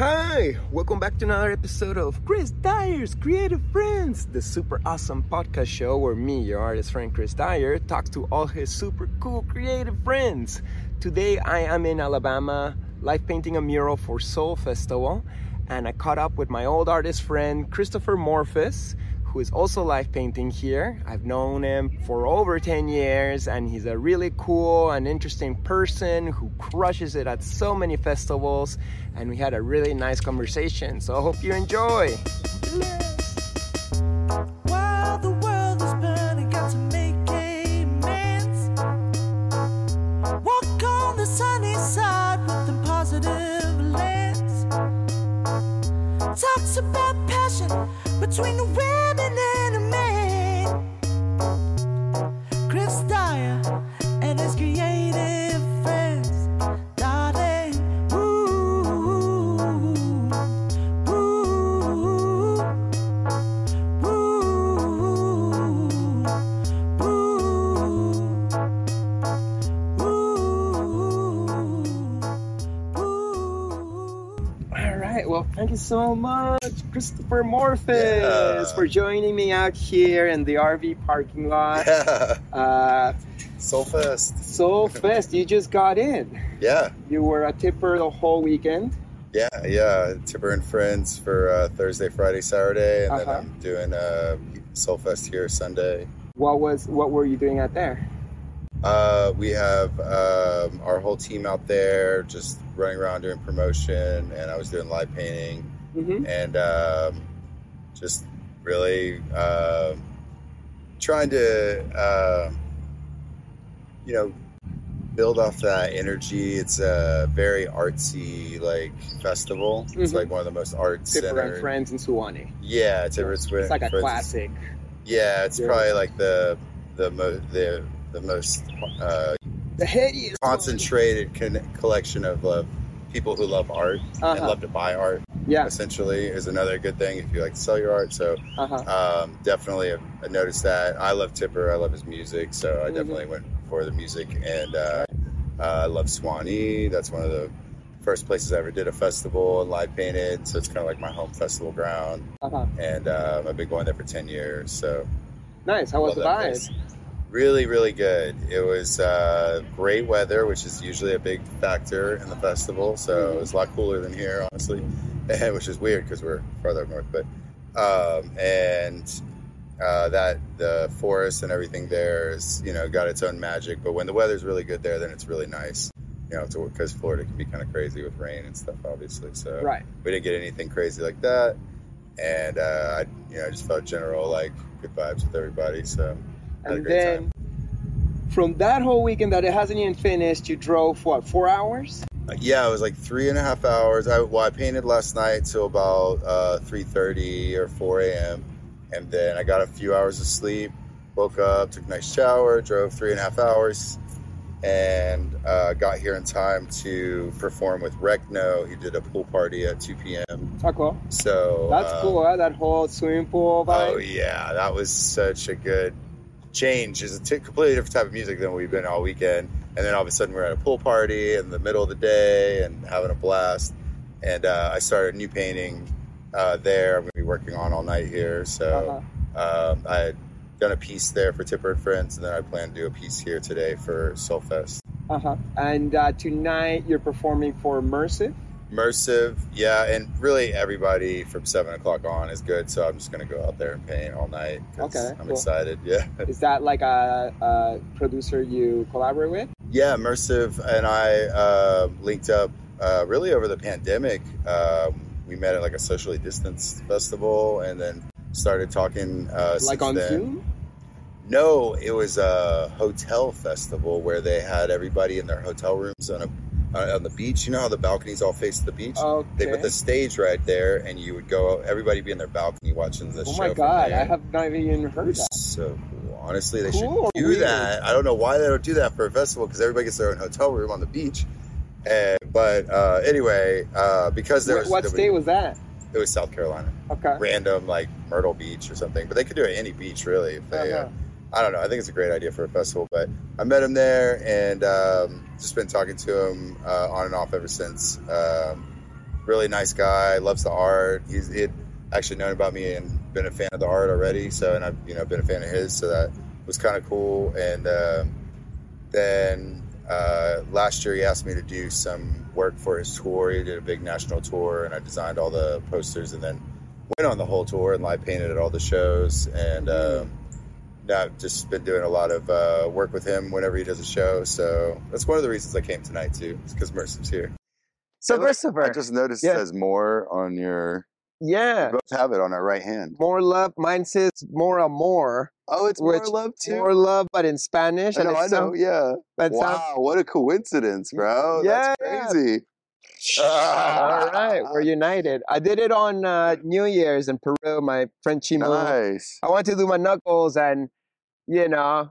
Hi, welcome back to another episode of Chris Dyer's Creative Friends, the super awesome podcast show where me, your artist friend Chris Dyer, talks to all his super cool creative friends. Today I am in Alabama, live painting a mural for Sol Festival, and I caught up with my old artist friend Christopher Morphis, who is also live painting here. I've known him for over 10 years, and he's a really cool and interesting person who crushes it at so many festivals. And we had a really nice conversation. So I hope you enjoy. So much, Christopher Morphis, Yeah. for joining me out here in the RV parking lot. Yeah, Uh, Solfest. Sol Fest, you just got in. Yeah, You were a tipper the whole weekend. yeah, yeah. Tipper and Friends for uh, Thursday, Friday, Saturday, and Uh-huh. then I'm doing uh, Solfest here Sunday. What was what were you doing out there? Uh, we have um, our whole team out there just running around doing promotion, and I was doing live painting Mm-hmm. and um, just really uh, trying to, uh, you know, build off that energy. It's a very artsy like festival. It's Mhm. like one of the most art Tipper and. Friends in Suwannee. Yeah, Tipper and It's like a Friends. classic. Yeah, it's Yeah. probably like the the mo- the the most uh, The headiest. concentrated con- collection of uh, people who love art and Uh-huh. love to buy art. Yeah. Essentially, is another good thing if you like to sell your art. So Uh huh. um, definitely I noticed that. I love Tipper. I love his music, so I Mhm. definitely went for the music. And uh, uh, I love Suwannee. That's one of the first places I ever did a festival and live painted. So it's kind of like my home festival ground. Uh huh. And um, I've been going there for ten years. So Nice. How was the vibe? place. Really, really good. It was uh, great weather, which is usually a big factor in the festival. So Mhm. it was a lot cooler than here, honestly, which is weird because we're farther up north. But um, and uh, that the forest and everything there is, you know, got its own magic. But when the weather's really good there, then it's really nice. You know, because Florida can be kind of crazy with rain and stuff, obviously. So Right. we didn't get anything crazy like that, and uh, I, you know, I just felt general like good vibes with everybody. So And then from that whole weekend that it hasn't even finished, you drove what four hours? Uh, yeah, it was like three and a half hours. I well, I painted last night till about uh, three thirty or four a.m. and then I got a few hours of sleep. Woke up, took a nice shower, drove three and a half hours, and uh, got here in time to perform with Recno. He did a pool party at two p.m. Oh, cool. So That's um, cool. Huh? That whole swimming pool vibe. Oh yeah, that was such a good change. is a t- completely different type of music than we've been all weekend. And then all of a sudden we're at a pool party in the middle of the day and having a blast. And uh, I started a new painting uh, there. I'm going to be working on all night here. So Uh-huh. um, I had done a piece there for Tipper and Friends, and then I plan to do a piece here today for Solfest. Uh-huh. And uh, tonight you're performing for Mersiv. Mersiv, yeah, and really everybody from seven o'clock on is good. So I'm just gonna go out there and paint all night. Okay, I'm cool. excited. Yeah. Is that like a, a producer you collaborate with? Yeah, Mersiv and I uh, linked up uh, really over the pandemic. Um, we met at like a socially distanced festival and then started talking. Uh, like on then. Zoom? No, it was a hotel festival where they had everybody in their hotel rooms on a uh, on the beach. You know how the balconies all face the beach? Okay. They put the stage right there, and you would go. Everybody be in their balcony watching the oh show. Oh my god. I have not even heard that. So cool. Honestly, they Cool should do weird? that. I don't know why they don't do that for a festival because everybody gets their own hotel room on the beach. And, but uh, anyway, uh, because there What, was what nobody- state was that? it was South Carolina, Okay. random like Myrtle Beach or something. But they could do it at any beach really. If they, uh, Uh-huh. I don't know. I think it's a great idea for a festival. But I met him there and um, just been talking to him uh, on and off ever since. Um, really nice guy, loves the art. He's he'd actually known about me and been a fan of the art already. So and I've you know been a fan of his, so that was kind of cool. And um, then uh, last year he asked me to do some work for his tour. He did a big national tour, and I designed all the posters, and then went on the whole tour and live painted at all the shows. And um, now I've just been doing a lot of uh, work with him whenever he does a show. So that's one of the reasons I came tonight too, because Mersiv's here. So, Hey, look, Christopher, I just noticed Yeah. it says more on your. yeah, We both have it on our right hand. more love. Mine says more amor, Oh, it's Which- more love too. more love, but in Spanish. I know, it I know. sound- Yeah. that Wow, sounds- what a coincidence, bro. Yeah, That's crazy. All right, we're united. I did it on uh, New Year's in Peru. My friend Chimu. Nice. I wanted to do my knuckles, and you know,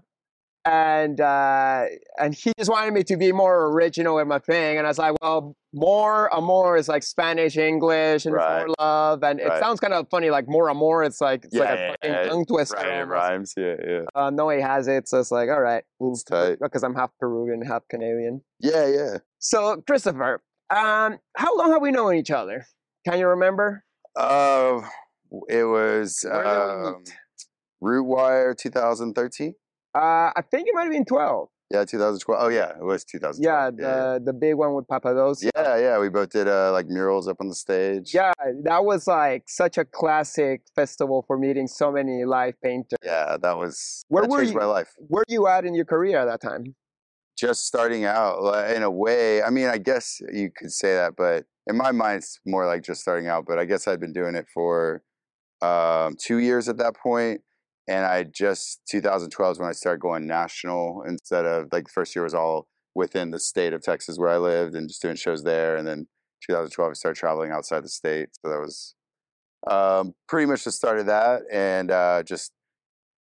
and uh, and he just wanted me to be more original in my thing, and I was like, well, more amor is like Spanish, English, and Right. more love, and it sounds kind of funny, like more amor. It's like it's like Yeah, a yeah, fucking yeah. tongue twister. Right, it rhymes. Yeah, yeah. Uh, no, he has it, so it's like, all right, It's tight. because I'm half Peruvian, half Canadian. Yeah, yeah. So, Christopher, um, how long have we known each other? Can you remember? Uh, it was Where did we um, meet? Root Wire 2013. Uh, I think it might have been 12. Yeah, 2012. Oh yeah, it was 2012. Yeah, the the big one with Papados. yeah, yeah, yeah. We both did uh, like murals up on the stage. Yeah, that was like such a classic festival for meeting so many live painters. yeah. That was Where that were changed you- my life. Where were you at in your career at that time? Just starting out in a way. I mean, I guess you could say that, but in my mind, it's more like just starting out. But I guess I'd been doing it for um, two years at that point, and I just 2012 is when I started going national instead of like the first year was all within the state of Texas where I lived and just doing shows there, and then 2012 I started traveling outside the state. So that was um, pretty much the start of that, and uh, just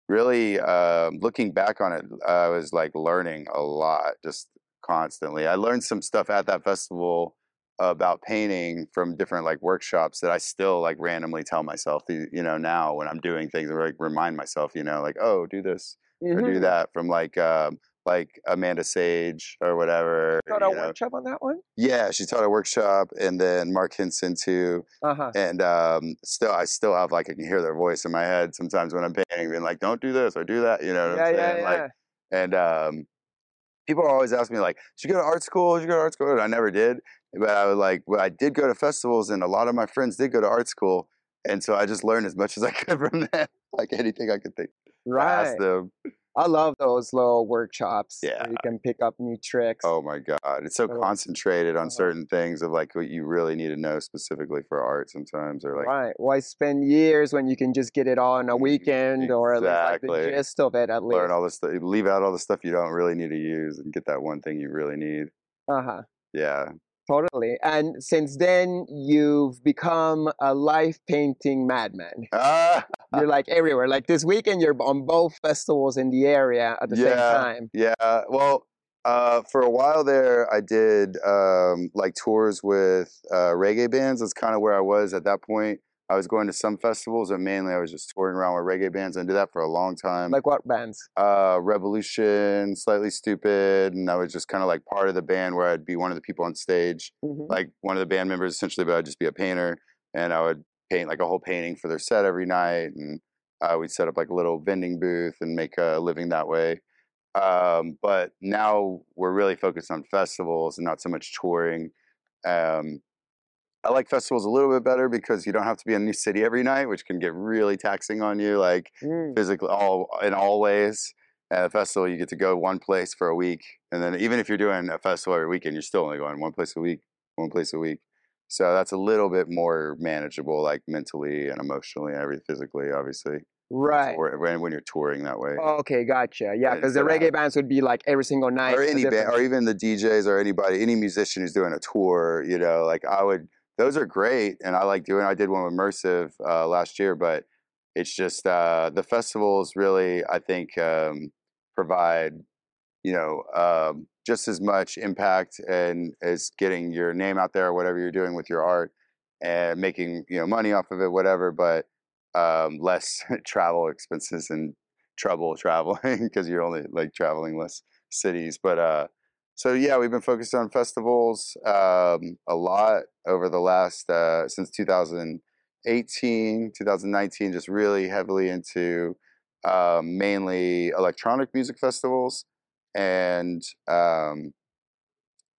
really um, looking back on it, I was like learning a lot just constantly. I learned some stuff at that festival about painting from different like workshops that I still like randomly tell myself, you know, now when I'm doing things, or like remind myself, you know, like, oh, do this or do Mhm. that from like, um, like Amanda Sage or whatever. Got a know. workshop on that one? Yeah, she taught a workshop, and then Mark Henson too Uh huh. and um, still I still have like I can hear their voice in my head sometimes when I'm painting, being like, "Don't do this or do that," you know what Yeah, I'm yeah, saying? yeah. Like, and um, people always ask me like, "Did you go to art school? Did you go to art school?" And I never did, but I was like, "Well, I did go to festivals, and a lot of my friends did go to art school." And so I just learned as much as I could from them, like anything I could think. I right. asked them. I love those little workshops. where Yeah. you can pick up new tricks. Oh my god, it's so So- concentrated on certain things of like what you really need to know specifically for art sometimes, or like right. Why spend years when you can just get it all in a weekend or at least like the gist of it at least? learn all the stuff, leave out all the stuff you don't really need to use, and get that one thing you really need. Uh huh. Yeah, Totally. And since then, you've become a life painting madman. ah, You're like everywhere. Like this weekend, you're on both festivals in the area at the same time. yeah. Well, uh, for a while there, I did um, like tours with uh, reggae bands. That's kind of where I was at that point. I was going to some festivals, and mainly I was just touring around with reggae bands, and I did that for a long time. Like what bands? uh, Rebelution, Slightly Stoopid, and I was just kind of like part of the band where I'd be one of the people on stage. Mhm. like one of the band members essentially, but I'd just be a painter and I would paint like a whole painting for their set every night. And uh, we'd set up like a little vending booth and make a living that way. Um, but now we're really focused on festivals and not so much touring. Um, I like festivals a little bit better because you don't have to be in a new city every night, which can get really taxing on you, like Mm. physically, all in all ways. At a festival, you get to go one place for a week, and then even if you're doing a festival every weekend, you're still only going one place a week, one place a week. So that's a little bit more manageable, like mentally and emotionally and every physically, obviously. Right. Or when, when you're touring that way, Okay, gotcha. Yeah, Yeah, because the reggae bands would be like every single night. or any band, or even the DJs or anybody, any musician who's doing a tour. You know, like I would. Those are great, and I like doing. I did one with Mersiv uh, last year, but it's just uh, the festivals really, I think, um, provide you know um, just as much impact and as getting your name out there, whatever you're doing with your art, and making you know money off of it, whatever. But um, less travel expenses and trouble traveling because you're only like traveling less cities. But uh, so yeah, we've been focused on festivals um, a lot over the last uh, since 2018, 2019, just really heavily into um, mainly electronic music festivals, and um,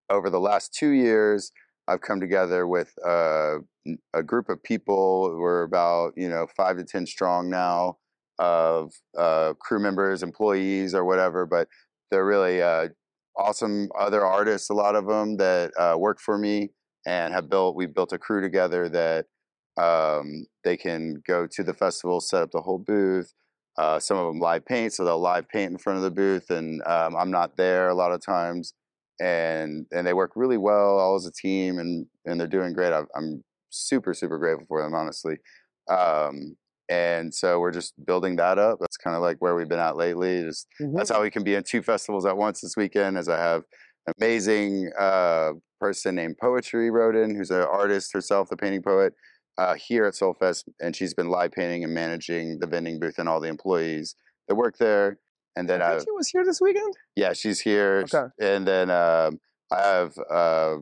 over the last two years, I've come together with uh, a group of people. We're about you know five to ten strong now of uh, crew members, employees, or whatever, but they're really uh, awesome other artists. A lot of them that uh, work for me and have built. We've built a crew together that um, they can go to the festival, set up the whole booth. Uh, some of them live paint, so they'll live paint in front of the booth, and um, I'm not there a lot of times. And and they work really well, all as a team, and and they're doing great. i I'm super super grateful for them, honestly. Um, and so we're just building that up. That's kind of like where we've been at lately. Just that's how we can be in two festivals at once this weekend. As I have an amazing uh, person named Poetry Roden, who's an artist herself, the painting poet, uh, here at Solfest, and she's been live painting and managing the vending booth and all the employees that work there. And then I I, she was here this weekend. yeah, she's here. Okay. And then um, I have uh,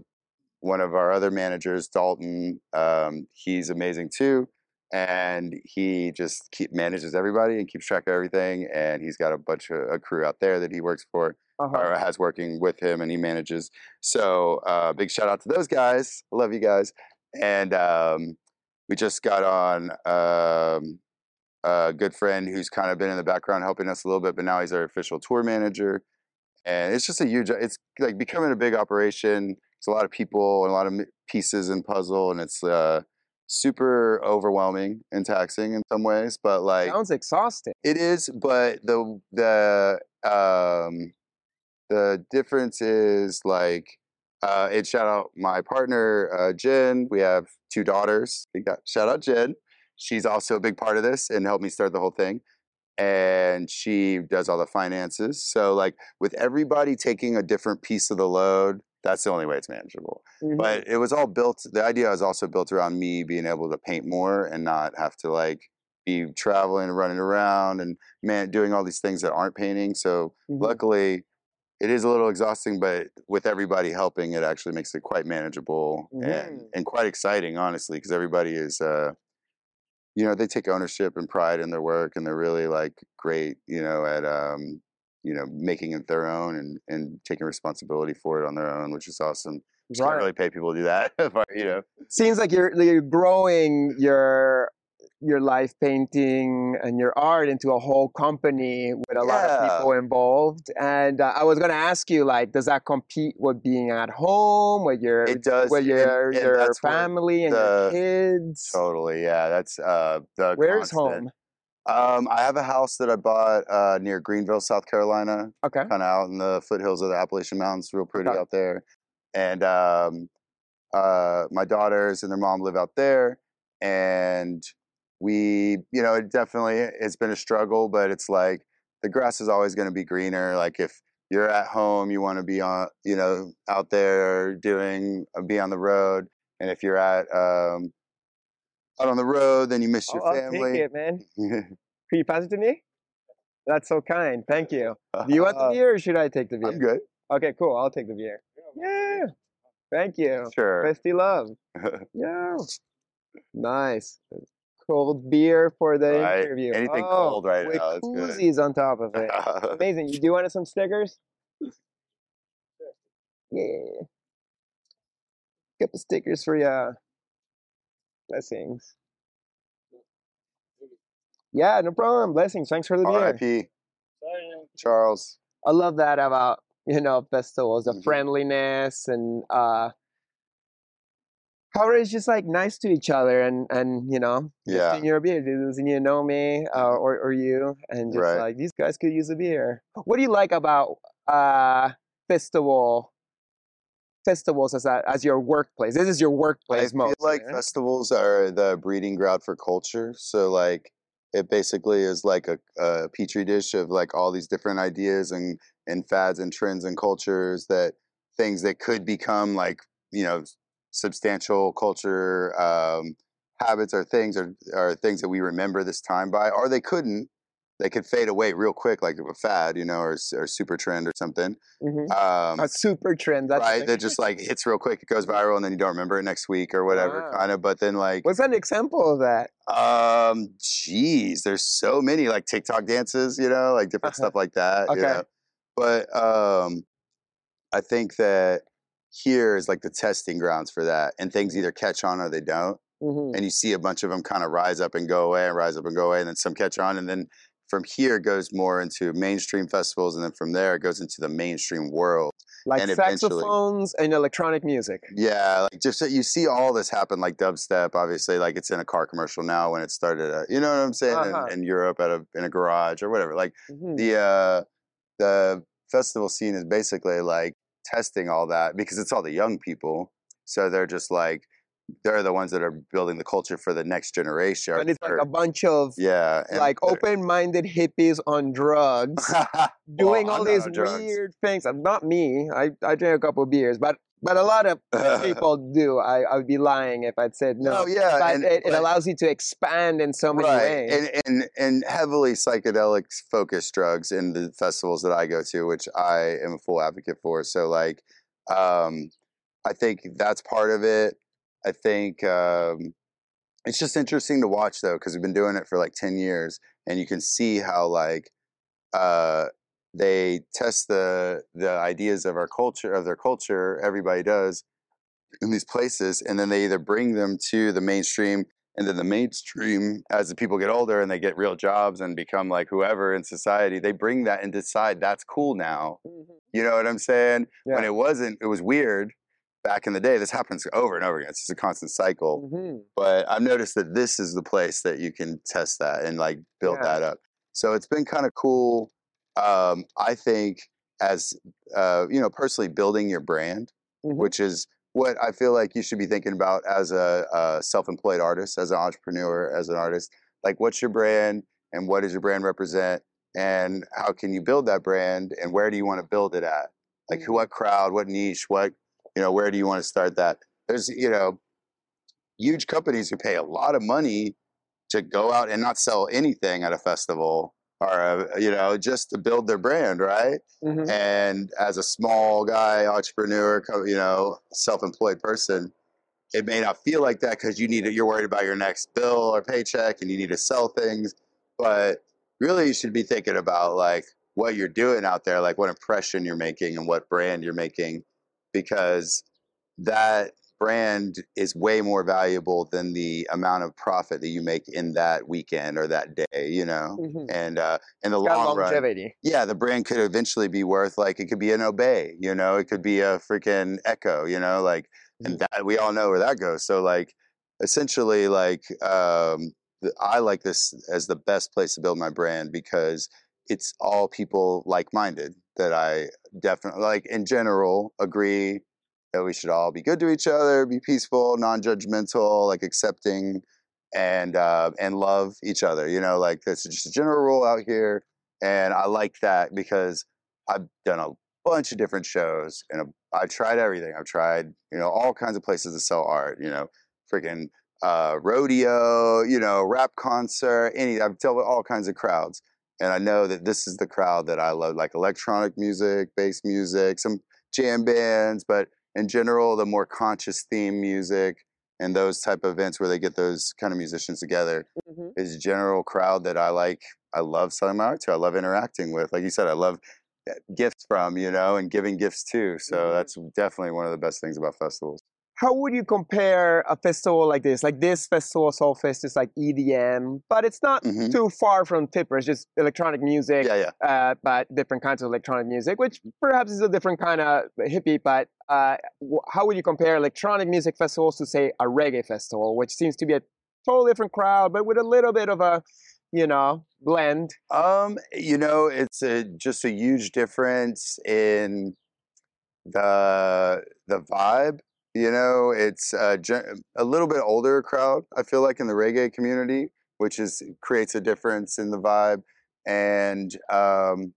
one of our other managers, Dalton. Um, he's amazing too, and he just keep manages everybody and keeps track of everything. And he's got a bunch of a crew out there that he works for Uh-huh. or has working with him, and he manages. So uh, big shout out to those guys. Love you guys. And um, we just got on um, a good friend who's kind of been in the background helping us a little bit, but now he's our official tour manager. And it's just a huge. It's like becoming a big operation. It's a lot of people and a lot of pieces and puzzle, and it's uh, super overwhelming and taxing in some ways. But like Sounds exhausting. it is, but the the um the difference is like uh it shout out my partner uh Jen. We have two daughters. We got shout out Jen. She's also a big part of this and helped me start the whole thing. And she does all the finances. So like with everybody taking a different piece of the load, that's the only way it's manageable Mhm. but it was all built the idea was also built around me being able to paint more and not have to like be traveling and running around and man doing all these things that aren't painting so Mhm. luckily it is a little exhausting but with everybody helping it actually makes it quite manageable and Mhm. and quite exciting honestly because everybody is uh you know they take ownership and pride in their work and they're really like great you know at um you know making it their own and and taking responsibility for it on their own which is awesome just can't really pay people to do that but you know Seems like you're you're growing your your life painting and your art into a whole company with a lot of people involved. And uh, I was going to ask you, like, does that compete with being at home, with your it does with your and your family and the- your kids? totally yeah that's uh the Where's home? Um i have a house that i bought uh near greenville south carolina Okay. kind of out in the foothills of the Appalachian Mountains, real pretty Okay. out there. And um, uh, my daughters and their mom live out there, and we, you know, it definitely it's been a struggle, but it's like the grass is always going to be greener. Like if you're at home, you want to be on, you know, out there doing, uh, be on the road, and if you're at um, out on the road, then you miss your Oh, I'll take family. it, man. Can you pass it to me? That's so kind. Thank you. Do you want the beer or should I take the beer? I'm good. Okay, cool. I'll take the beer. Yeah. Thank you. Sure. Festy love. Yeah. Nice. Cold beer for the Right. interview. Anything Oh, cold right with now, that's good. koozies on top of it. Amazing. You do want some stickers? Yeah. A couple stickers for ya. Blessings. Yeah, no problem. Blessings. Thanks for the beer. R.I.P. Charles. I love that about you know festivals, the Mhm. friendliness and uh how everybody's just like nice to each other and and you know just Yeah. in your beer, doesn't you know me uh, or or you and just Right. like these guys could use a beer. What do you like about uh festival festivals as a, as your workplace? This is your I workplace feel mostly. like right? festivals are the breeding ground for culture. So like it basically is like a, a petri dish of like all these different ideas and and fads and trends and cultures that things that could become like you know substantial culture um, habits or things or, or things that we remember this time by or they couldn't they could fade away real quick, like a fad, you know, or, or super trend or something. Mhm. Um, A super trend. That's right? That just like hits real quick, it goes viral, and then you don't remember it next week or whatever, Wow. kind of. But then like, What's an example of that? um, geez, there's so many like TikTok dances, you know, like different Uh-huh. stuff like that. Okay. You know? But um, I think that here is like the testing grounds for that, and things either catch on or they don't. Mhm. And you see a bunch of them kind of rise up and go away, and rise up and go away, and then some catch on, and then from here goes more into mainstream festivals, and then from there it goes into the mainstream world. Like and saxophones and electronic music. Yeah, like just you see all this happen, like dubstep. Obviously, like it's in a car commercial now. When it started, uh, you know what I'm saying, Uh-huh. in, in Europe at a in a garage or whatever. Like Mhm. the uh, the festival scene is basically like testing all that because it's all the young people. So they're just like they're the ones that are building the culture for the next generation. And it's like a bunch of yeah, like open-minded hippies on drugs doing Well, all these weird things. Uh, Not me. I, I drink a couple of beers, but but a lot of people do. I, I would be lying if I'd said no. No, yeah, but and- it, it allows you to expand in so many right ways. and, and and heavily psychedelic focused drugs in the festivals that i go to which i am a full advocate for so like um i think that's part of it i think um it's just interesting to watch though because we've been doing it for like 10 years and you can see how like uh they test the the ideas of our culture of their culture everybody does in these places and then they either bring them to the mainstream and then the mainstream as the people get older and they get real jobs and become like whoever in society they bring that and decide that's cool now. Mhm. you know what i'm saying? When it wasn't it was weird back in the day this happens over and over again it's just a constant cycle Mhm. but i've noticed that this is the place that you can test that and like build Yeah. that up so it's been kind of cool um, i think as uh, you know personally building your brand Mhm. which is what I feel like you should be thinking about as a, a self-employed artist, as an entrepreneur, as an artist. Like, what's your brand, and what does your brand represent, and how can you build that brand, and where do you want to build it at? Like, who, what crowd, what niche, what you know, where do you want to start that? There's you know, huge companies who pay a lot of money to go out and not sell anything at a festival, or uh, you know, just to build their brand, right? Mhm. and as a small guy entrepreneur you know self-employed person it may not feel like that because you need it, you're worried about your next bill or paycheck and you need to sell things but really you should be thinking about like what you're doing out there like what impression you're making and what brand you're making because that brand is way more valuable than the amount of profit that you make in that weekend or that day you know Mhm. and uh in the Got long run longevity. yeah, the brand could eventually be worth like it could be an Obey, you know, it could be a freaking Ecko, you know, like, and that we all know where that goes. So like, essentially, like, um, I like this as the best place to build my brand because it's all people like-minded that I definitely like. In general, agree that we should all be good to each other, be peaceful, non-judgmental, like accepting, and uh, and love each other. You know, like that's just a general rule out here and I like that because I've done a bunch of different shows and I've tried everything. I've tried you know all kinds of places to sell art. You know, freaking uh, rodeo, you know, rap concert, any. I've dealt with all kinds of crowds, and I know that this is the crowd that I love, like electronic music, bass music, some jam bands, but in general, the more conscious theme music and those type of events where they get those kind of musicians together Mhm. is a general crowd that I like. I love selling my art to. I love interacting with. Like you said, I love uh, gifts from, you know, and giving gifts too. So Mhm. that's definitely one of the best things about festivals. How would you compare a festival like this? Like this festival, Solfest, is like EDM, but it's not Mhm. too far from Tipper. It's just electronic music, Yeah, yeah. uh, but different kinds of electronic music, which perhaps is a different kind of hippie. But uh, how would you compare electronic music festivals to, say, a reggae festival, which seems to be a totally different crowd, but with a little bit of a, you know, blend? Um, you know, it's a, just a huge difference in the the vibe. You know, it's a, a little bit older crowd. I feel like in the reggae community, which is creates a difference in the vibe. And um,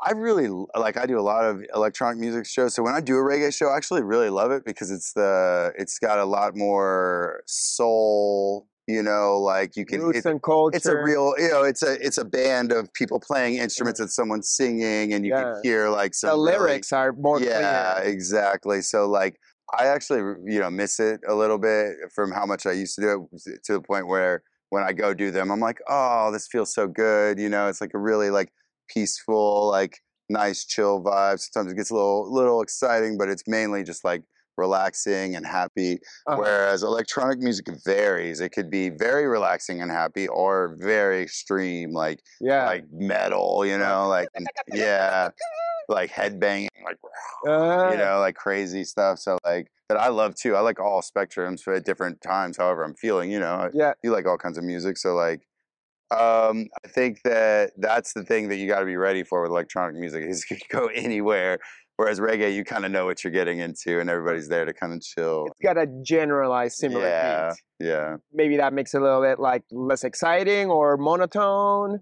I really like. I do a lot of electronic music shows. So when I do a reggae show, I actually really love it because it's the it's got a lot more soul You know, like you can. Roots It, and culture. it's a real, you know, it's a it's a band of people playing instruments and someone singing, and you Yeah. can hear like some The really- lyrics are more yeah, clear. exactly. So like, I actually you know miss it a little bit from how much I used to do it to the point where when I go do them, I'm like, oh, this feels so good. You know, it's like a really like peaceful, like nice, chill vibe. Sometimes it gets a little little exciting, but it's mainly just like relaxing and happy. Uh-huh. Whereas electronic music varies. It could be very relaxing and happy, or very extreme, like yeah. like metal. You know, like yeah, like headbanging, like Uh, you know, like crazy stuff. So like that I love too. I like all spectrums for at different times, however I'm feeling. You know, yeah. you like all kinds of music. So like, um, I think that that's the thing that you got to be ready for with electronic music is you can go anywhere. Whereas reggae, you kind of know what you're getting into, and everybody's there to kind of chill. It's got a generalized similar yeah, beat. yeah. Maybe that makes it a little bit like less exciting or monotone.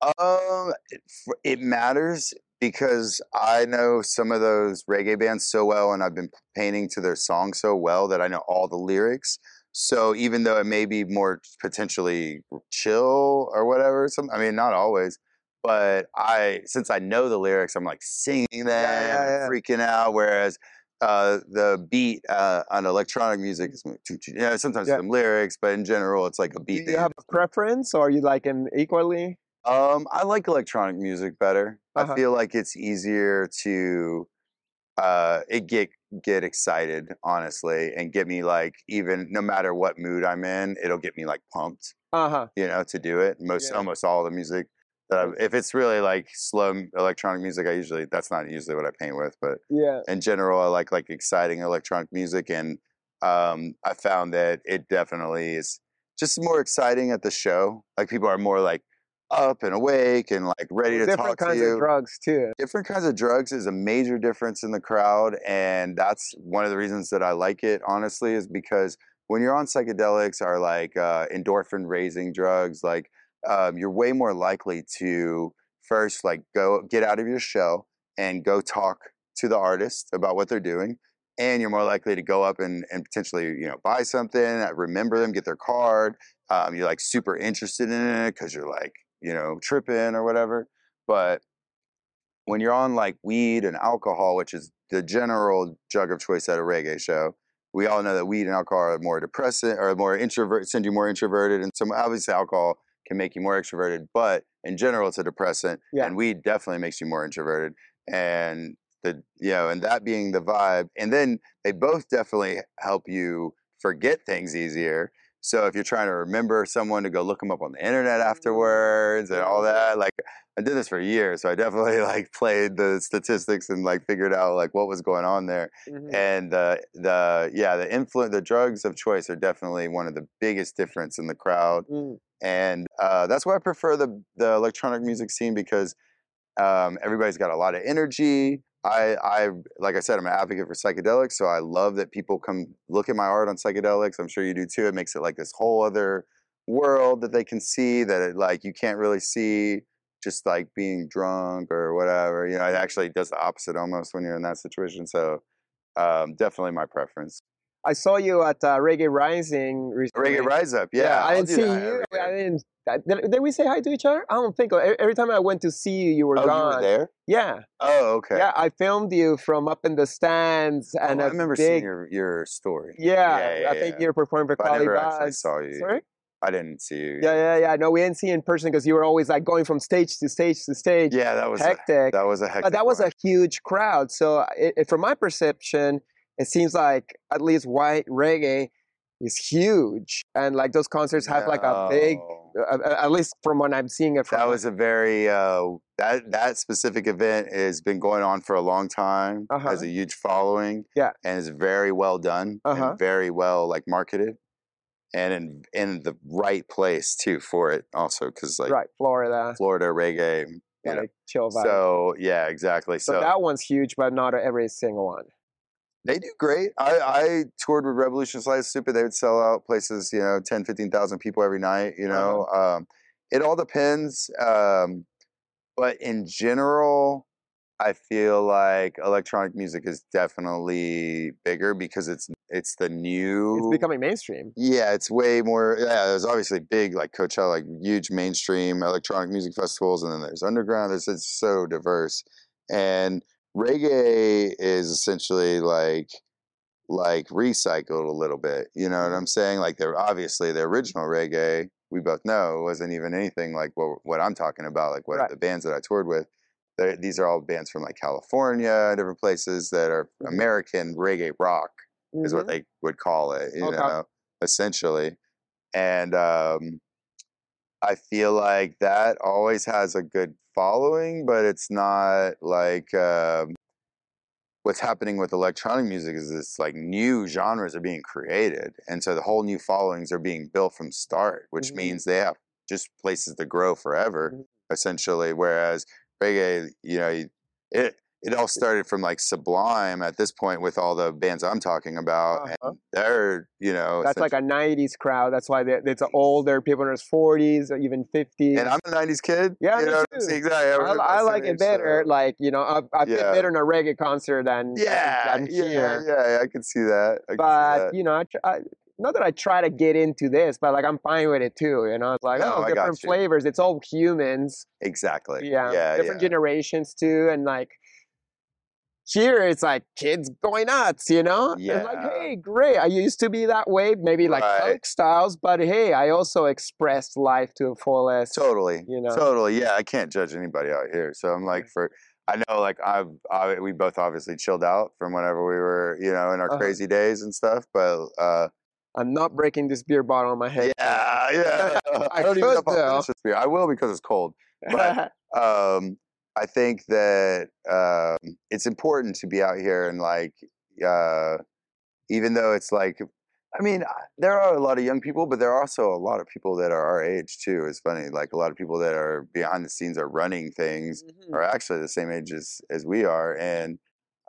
Um, it, it matters because I know some of those reggae bands so well, and I've been painting to their songs so well that I know all the lyrics. So even though it may be more potentially chill or whatever, some I mean not always, but I since I know the lyrics, I'm like singing them, yeah, yeah. freaking out. Whereas uh, the beat uh, on electronic music is you know, sometimes Yeah. some lyrics, but in general it's like a beat. Do you have a preference or you like them equally? um, I like electronic music better. Uh-huh. I feel like it's easier to uh it get get excited, honestly, and get me like even no matter what mood I'm in, it'll get me like pumped, Uh huh. you know, to do it. Most Yeah. almost all the music if it's really like slow electronic music, I usually that's not usually what I paint with, but Yeah. in general, I like like exciting electronic music, and um, I found that it definitely is just more exciting at the show. Like people are more like up and awake and like ready to Different talk to you. Different kinds of drugs too. Different kinds of drugs is a major difference in the crowd, and that's one of the reasons that I like it. Honestly, is because when you're on psychedelics or like uh, endorphin raising drugs, like um, you're way more likely to first like go get out of your shell and go talk to the artist about what they're doing and you're more likely to go up and, and potentially you know buy something uh, remember them get their card um, you're like super interested in it because you're like you know tripping or whatever but when you're on like weed and alcohol which is the general drug of choice at a reggae show we all know that weed and alcohol are more depressant or more introvert send you more introverted and some obviously alcohol can make you more extroverted but in general it's a depressant Yeah. and weed definitely makes you more introverted and the you know and that being the vibe and then they both definitely help you forget things easier so if you're trying to remember someone to go look them up on the internet afterwards and all that like i did this for years so i definitely like played the statistics and like figured out like what was going on there Mhm. and the the yeah the influence the drugs of choice are definitely one of the biggest difference in the crowd Mm. and uh, that's why I prefer the the electronic music scene because um, everybody's got a lot of energy. I I like I said, I'm an advocate for psychedelics, so I love that people come look at my art on psychedelics. I'm sure you do too. It makes it like this whole other world that they can see that it, like you can't really see just like being drunk or whatever. You know, it actually does the opposite almost when you're in that situation. So um, definitely my preference. I saw you at uh, Reggae Rising recently. Reggae Rise Up, yeah. I I'll didn't see that you. I didn't. Did, did we say hi to each other? I don't think. Every, time I went to see you, you were Oh, you were there? Yeah, Oh, okay. yeah. I filmed you from up in the stands, Oh, and I a remember big, seeing your, your story. Yeah, Yeah, yeah, I think you're performing for But I Kali never actually saw you. Sorry. I didn't see you. Yeah, yeah, yeah. No, we didn't see you in person because you were always like going from stage to stage to stage. Yeah, that was a, hectic. that was a hectic. but that was one. a huge crowd. So, it, it- from my perception, it seems like at least white reggae is huge, and like those concerts have like a big. Uh, at least from when I'm seeing it from. That was a very uh, that that specific event has been going on for a long time. Uh-huh. Has a huge following. Yeah. and is very well done Uh-huh. and very well like marketed, and in in the right place too for it also because like right, Florida. Florida reggae. Yeah, like chill vibe. So yeah, exactly. so So, that one's huge, but not every single one. They do great. I, I toured with Rebelution Slightly Stoopid. They would sell out places, you know, 10, 15,000 people every night, you know. Uh-huh. Um, it all depends. Um, but in general, I feel like electronic music is definitely bigger because it's it's the new. It's becoming mainstream. yeah, it's way more. Yeah, there's obviously big like Coachella, like huge mainstream electronic music festivals, and then there's underground. There's it's so diverse, and reggae is essentially like like recycled a little bit. You know what I'm saying? Like they're obviously the original reggae. We both know wasn't even anything like what what I'm talking about. Like what Right. the bands that I toured with. they're- These are all bands from like California, different places that are Mhm. American reggae rock is what Mhm. they would call it, you Okay. know, essentially. And um, I feel like that always has a good following, but it's not like um, what's happening with electronic music is this like new genres are being created, and so the whole new followings are being built from start, which Mhm. means they have just places to grow forever, Mhm. essentially. Whereas reggae, you know, it it all started from like Sublime at this point with all the bands I'm talking about, Uh-huh. and they're you know That's like a '90s crowd. That's why they, it's older people in their 40s or even 50s. and I'm a '90s kid. Yeah, you know. Exactly. I, I like it better. so- Like you know, I, I fit Yeah. better in a reggae concert than yeah, than yeah, here. yeah. I can see that. I can see But that. you know, I, I, not that I try to get into this, but like I'm fine with it too. You know, it's like No, oh, different flavors. It's all humans. exactly. Yeah, yeah, different yeah. generations too, and like. Here it's like kids going nuts, you know. It's like, hey, great. I used to be that way, maybe like Right. folk styles, but hey, I also expressed life to the fullest. Totally. you know? Totally. Yeah, I can't judge anybody out here. So I'm like, for I know, like I've I, we both obviously chilled out from whenever we were, you know, in our Uh-huh. crazy days and stuff. But uh, I'm not breaking this beer bottle on my head. yeah, yeah. I don't even know if I'll finish this beer. I will because it's cold. but- um, I think that um, it's important to be out here and like, uh, even though it's like, I mean, there are a lot of young people, but there are also a lot of people that are our age too. It's funny, like a lot of people that are behind the scenes are running things Mhm. are actually the same age as as we are, and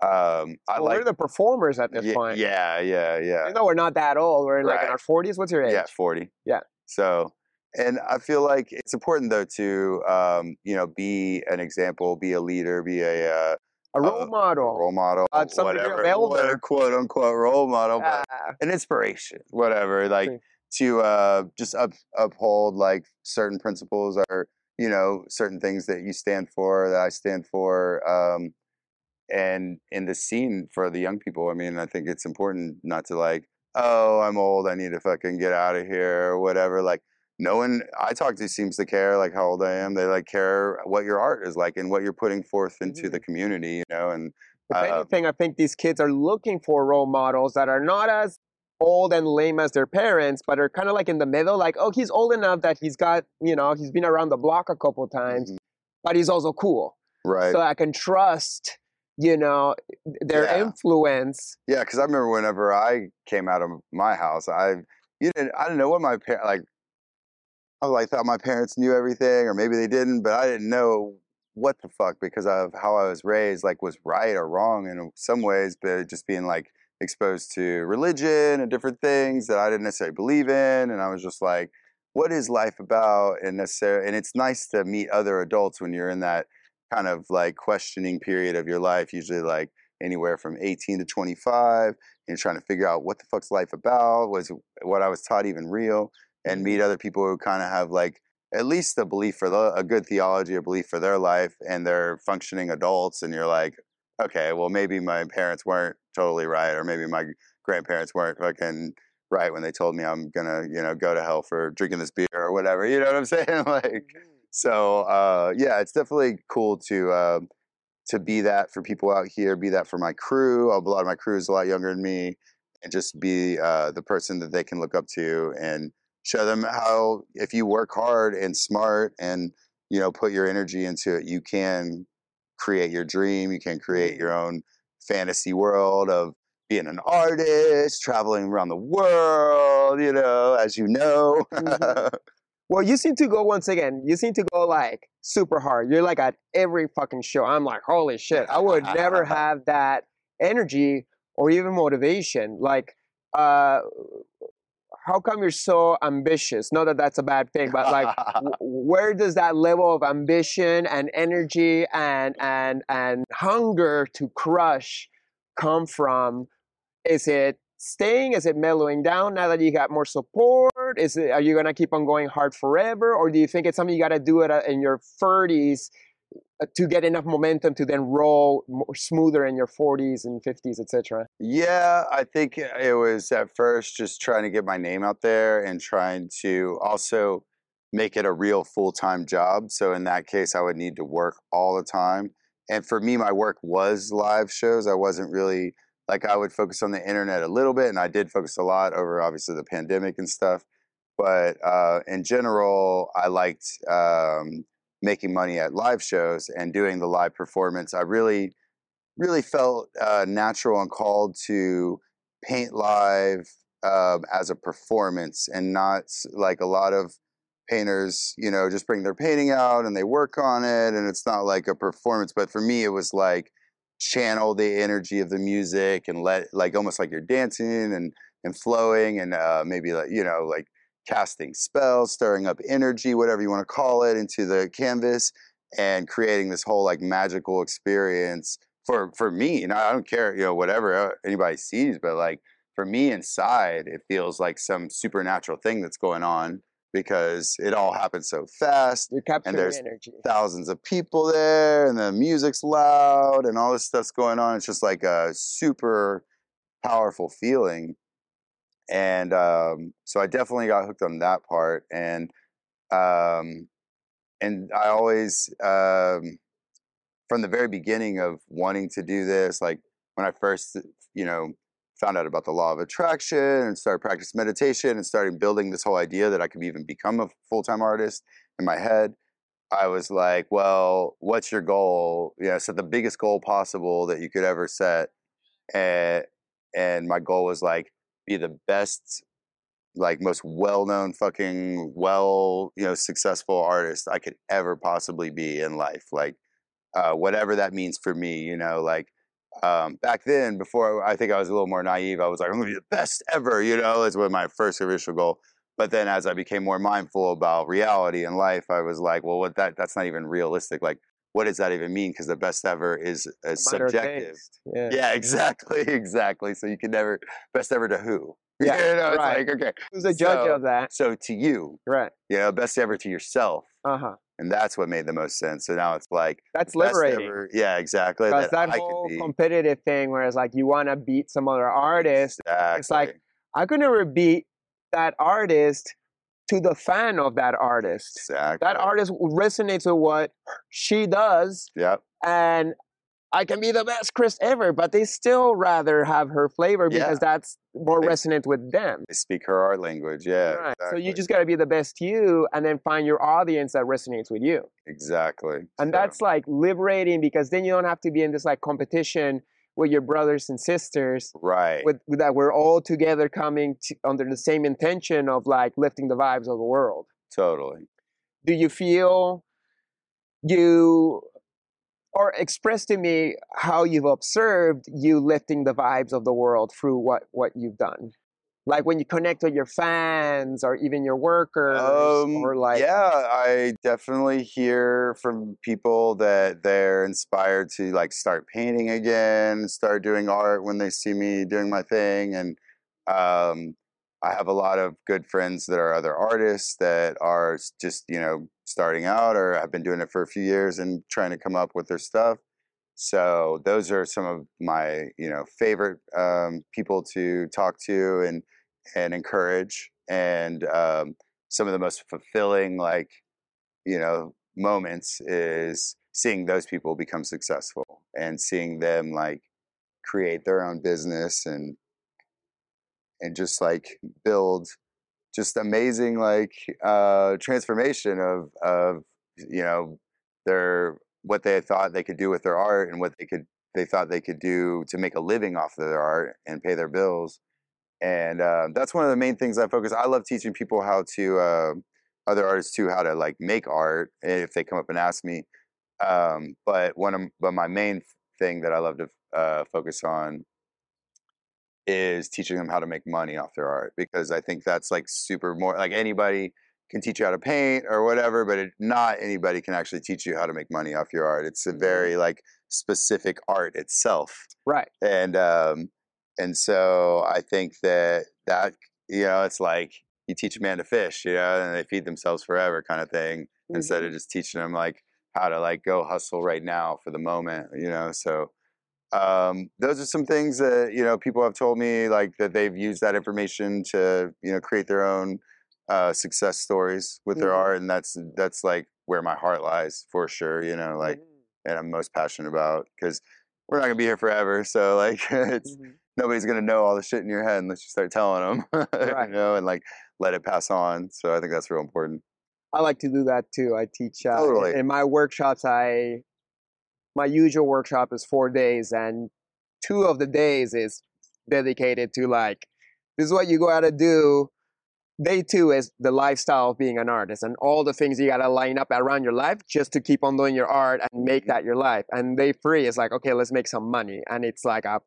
um, I Well, like. we're the performers at this yeah, point. yeah, yeah, yeah. Even though we're not that old, we're like in Right. our 40s. What's your age? Yeah, 40. Yeah. So, and I feel like it's important though to, um, you know, be an example, be a leader, be a uh, A role uh, model. role model, Uh, whatever, what a quote unquote role model, Ah, an inspiration, whatever. Like to uh, just up, uphold like certain principles or you know certain things that you stand for, that I stand for. Um, and in the scene for the young people, I mean, I think it's important not to like, oh, I'm old, I need to fucking get out of here or whatever. Like, no one I talk to seems to care like how old I am. They like care what your art is like and what you're putting forth into Mhm. the community, you know. And if uh, anything, I think these kids are looking for role models that are not as old and lame as their parents, but are kind of like in the middle. Like, oh, he's old enough that he's got, you know, he's been around the block a couple times, mhm, but he's also cool. right. So I can trust, you know, their Yeah. influence. Yeah, because I remember whenever I came out of my house, I you didn't I don't know what my parents like. I like thought my parents knew everything, or maybe they didn't, but I didn't know what the fuck because of how I was raised, like was right or wrong in some ways, but just being like exposed to religion and different things that I didn't necessarily believe in, and I was just like, what is life about? And necessarily, and it's nice to meet other adults when you're in that kind of like questioning period of your life, usually like anywhere from 18 to 25 and you're trying to figure out what the fuck's life about was what i was taught even real and meet other people who kind of have like at least a belief for the, a good theology a belief for their life and they're functioning adults and you're like okay well maybe my parents weren't totally right or maybe my grandparents weren't fucking right when they told me i'm gonna you know go to hell for drinking this beer or whatever you know what i'm saying like so uh, yeah, it's definitely cool to uh, to be that for people out here, be that for my crew. A lot of my crew is a lot younger than me, and just be uh, the person that they can look up to and show them how if you work hard and smart and you know put your energy into it, you can create your dream. You can create your own fantasy world of being an artist, traveling around the world. You know, as you know. Mhm. Well, you seem to go once again. You seem to go like super hard. You're like at every fucking show. I'm like, holy shit! I would never have that energy or even motivation. Like, uh, how come you're so ambitious? Not that that's a bad thing, but like, w- where does that level of ambition and energy and and and hunger to crush come from? Is it staying? Is it mellowing down now that you got more support? Is it are you gonna keep on going hard forever, or do you think it's something you got to do it in your 30s uh, to get enough momentum to then roll more smoother in your 40s and 50s, etc.? Yeah, I think it was at first just trying to get my name out there and trying to also make it a real full time job. So in that case, I would need to work all the time. And for me, my work was live shows. I wasn't really like I would focus on the internet a little bit, and I did focus a lot over obviously the pandemic and stuff. But uh, in general, I liked um, making money at live shows and doing the live performance. I really, really felt uh, natural and called to paint live um, as a performance and not like a lot of painters, you know, just bring their painting out and they work on it and it's not like a performance. But for me, it was like channel the energy of the music and let like almost like you're dancing and and flowing and uh, maybe like you know like casting spells, stirring up energy, whatever you want to call it, into the canvas and creating this whole like magical experience for for me. And I don't care, you know, whatever uh, anybody sees, but like for me inside, it feels like some supernatural thing that's going on because it all happens so fast. You're capturing there's energy. thousands of people there and the music's loud and all this stuff's going on. It's just like a super powerful feeling. And um, so I definitely got hooked on that part. And um, and I always um, from the very beginning of wanting to do this, like when I first, you know, found out about the law of attraction and started practicing meditation and started building this whole idea that I could even become a full-time artist in my head. I was like, well, what's your goal? Yeah, set the biggest goal possible that you could ever set. And and my goal was like be the best like most well-known fucking well, you know, successful artist I could ever possibly be in life. Like uh, whatever that means for me, you know, like um, back then, before I think I was a little more naive, I was like, I'm gonna be the best ever, you know, is was my first initial goal. But then as I became more mindful about reality and life, I was like, well, what that that's not even realistic. Like, what does that even mean? Because the best ever is, is subjective. Yeah. Yeah, exactly, exactly. So you can never best ever to who? Yeah, you know, it's right. like okay. Who's the judge of that? So to you, Right. you know, best ever to yourself, Uh huh. and that's what made the most sense. So now it's like That's liberating. ever- yeah, exactly. Because that I whole be competitive thing, where it's like you want to beat some other artist, Exactly. it's like, Exactly. I could never beat that artist to the fan of that artist. exactly. That artist resonates with what she does, Yep. and I can be the best Chris ever, but they still rather have her flavor Yeah. because that's more They- resonant with them. They speak her art language. Yeah. right. So you just got to be the best you, and then find your audience that resonates with you. exactly. and So, that's like liberating because then you don't have to be in this like competition with your brothers and sisters right. with, that we're all together coming to, under the same intention of like lifting the vibes of the world totally. do you feel you or express to me how you've observed you lifting the vibes of the world through what what you've done like when you connect with your fans or even your workers Um, or like yeah, I definitely hear from people that they're inspired to like start painting again, start doing art when they see me doing my thing, and um, I have a lot of good friends that are other artists that are just you know starting out or have been doing it for a few years and trying to come up with their stuff. So those are some of my you know favorite um, people to talk to and and encourage, and um, some of the most fulfilling like you know moments is seeing those people become successful and seeing them like create their own business and and just like build just amazing like uh transformation of of you know their what they thought they could do with their art and what they could they thought they could do to make a living off of their art and pay their bills and uh, that's one of the main things i focus i love teaching people how to uh, other artists too how to like make art if they come up and ask me um, but one of but my main thing that i love to uh, focus on is teaching them how to make money off their art because i think that's like super more like anybody can teach you how to paint or whatever but it, not anybody can actually teach you how to make money off your art it's a Mhm. very like specific art itself Right. and um and so i think that that you know it's like you teach a man to fish you know and they feed themselves forever kind of thing instead Mhm. of just teaching them like how to like go hustle right now for the moment you know so um, those are some things that you know people have told me like that they've used that information to you know create their own uh, success stories with their Mhm. art and that's that's like where my heart lies for sure you know like Mhm. and i'm most passionate about because we're not gonna be here forever so like it's Mhm. Nobody's gonna know all the shit in your head unless you start telling them Right. you know and like let it pass on so i think that's real important I like to do that too. I teach uh, in- Totally. in my workshops. I my usual workshop is four days, and two of the days is dedicated to like this is what you go out to do. Day two is the lifestyle of being an artist and all the things you gotta line up around your life just to keep on doing your art and make that your life. And day three is like, okay, let's make some money, and it's like a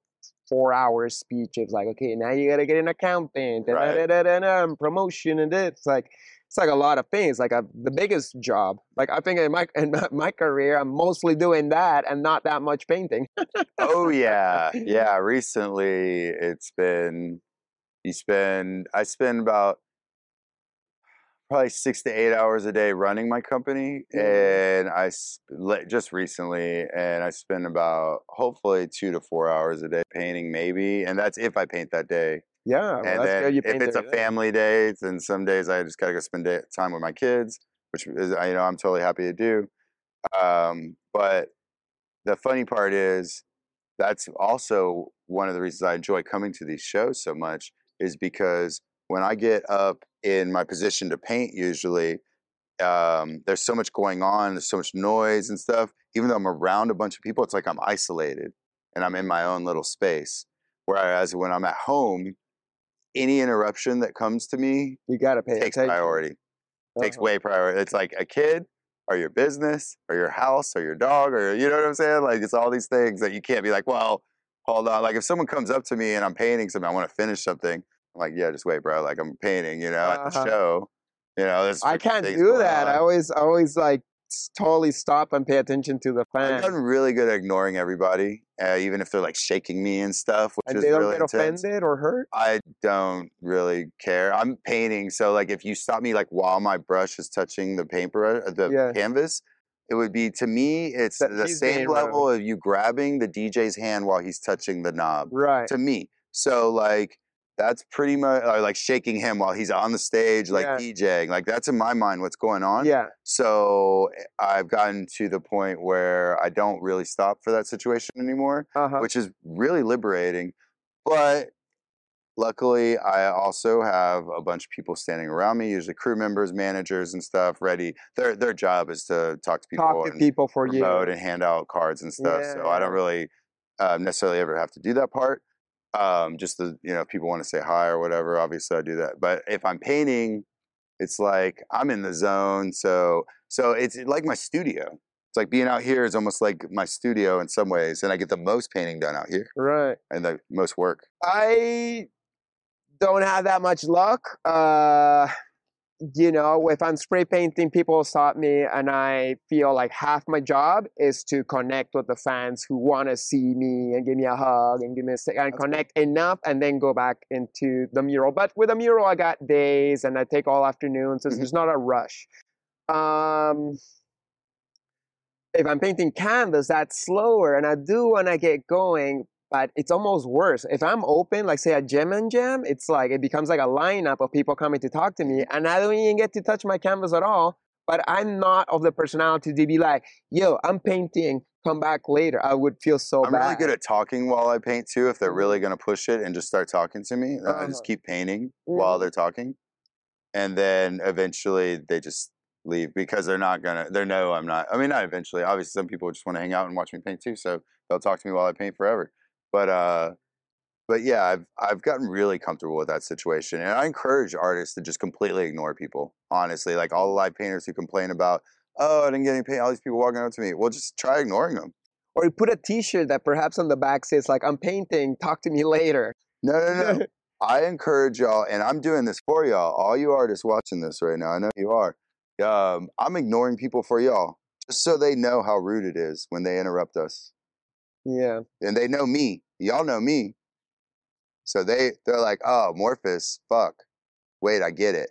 four hour speech. It's like, okay, now you gotta get an accountant, Right. da-da-da-da-da, and promotion, and this. It's like it's like a lot of things like a, the biggest job like i think in my in my career i'm mostly doing that and not that much painting oh yeah yeah recently it's been you spend i spend about probably six to eight hours a day running my company and I le- just recently and i spend about hopefully two to four hours a day painting maybe and that's if i paint that day. Yeah well, and then if it's a day. family day then some days i just gotta go spend day, time with my kids which is you know i'm totally happy to do. Um, but the funny part is that's also one of the reasons I enjoy coming to these shows so much is because when I get up in my position to paint, usually um, there's so much going on, there's so much noise and stuff. Even though I'm around a bunch of people, it's like I'm isolated and I'm in my own little space. Whereas when I'm at home, any interruption that comes to me you gotta pay takes attention priority takes Uh-huh. way priority. It's like a kid or your business or your house or your dog or you know what I'm saying? Like it's all these things that you can't be like, well, hold on. Like if someone comes up to me and I'm painting something, I want to finish something. I'm like, yeah, just wait, bro. Like I'm painting, you know, at the Uh-huh. show. You know, i can't do that i on. always I always like totally stop and pay attention to the fan gotten really good at ignoring everybody, uh, even if they're like shaking me and stuff, which and is they don't really get intense. offended or hurt I don't really care. I'm painting, so like if you stop me like while my brush is touching the paper, uh, the Yeah. canvas, it would be to me it's That the same level of you grabbing the DJ's hand while he's touching the knob. right To me, so like that's pretty much or like shaking him while he's on the stage, like Yeah. DJing. Like that's in my mind what's going on. yeah So I've gotten to the point where I don't really stop for that situation anymore uh-huh which is really liberating. But luckily, I also have a bunch of people standing around me, usually crew members, managers, and stuff, ready. Their their job is to talk to people, talk to and people for you and hand out cards and stuff. So I don't really uh, necessarily ever have to do that part. Um, just the you know, if people want to say hi or whatever, obviously I do that. But if I'm painting, it's like I'm in the zone. So so it's like my studio. It's like being out here is almost like my studio in some ways, and I get the most painting done out here right and the most work. I don't have that much luck. Uh, you know, if I'm spray painting, people stop me, and I feel like half my job is to connect with the fans who want to see me and give me a hug and give me a stick and That's cool. connect enough, and then go back into the mural. But with a mural, I got days, and I take all afternoons. So Mhm. there's not a rush. Um, if I'm painting canvas, that's slower, and I do when I get going. But it's almost worse. If I'm open, like say a gem and jam, it's like it becomes like a lineup of people coming to talk to me, and I don't even get to touch my canvas at all. But I'm not of the personality to be like, "Yo, I'm painting. Come back later." I would feel so bad. I'm bad. really good at talking while I paint too. If they're Mhm. really to push it and just start talking to me, then I just Uh-huh. keep painting while Mhm. they're talking, and then eventually they just leave because they're not gonna. They know I'm not. I mean, not eventually. Obviously, some people just want to hang out and watch me paint too, so they'll talk to me while I paint forever. But uh, but yeah, I've I've gotten really comfortable with that situation, and I encourage artists to just completely ignore people. Honestly, like all the live painters who complain about, oh, I didn't get any paint. All these people walking up to me. Well, just try ignoring them. Or you put a T-shirt that perhaps on the back says like, "I'm painting. Talk to me later." No, no, no. I encourage y'all, and I'm doing this for y'all. All you artists watching this right now, I know you are. Um, I'm ignoring people for y'all, just so they know how rude it is when they interrupt us. Yeah. and they know me. Y'all know me. So they they're like, oh, Morphis, fuck. Wait, I get it.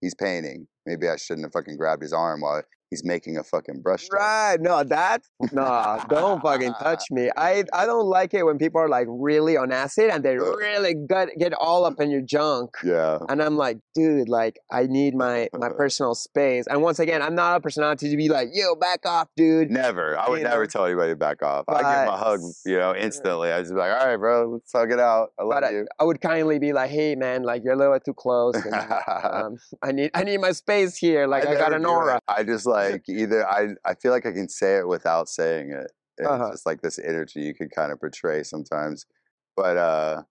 He's painting. Maybe I shouldn't have fucking grabbed his arm while he's making a fucking brush. stroke." Right. No, that no, don't fucking touch me. I I don't like it when people are like really on acid and they really get get all up in your junk. Yeah. And I'm like, dude, like I need my my personal space. And once again, I'm not a personality to be like, yo, back off, dude. Never. I would You never know? tell anybody to back off. I give him a hug, you know, instantly. I just be like, all right, bro, let's hug it out. I love But I, you. I would kindly be like, hey man, like you're a little too close. And, um, I need I need my space here. Like I, got an aura. I just like either I I feel like I can say it without saying it. And Uh-huh. It's just like this energy you can kind of portray sometimes. But uh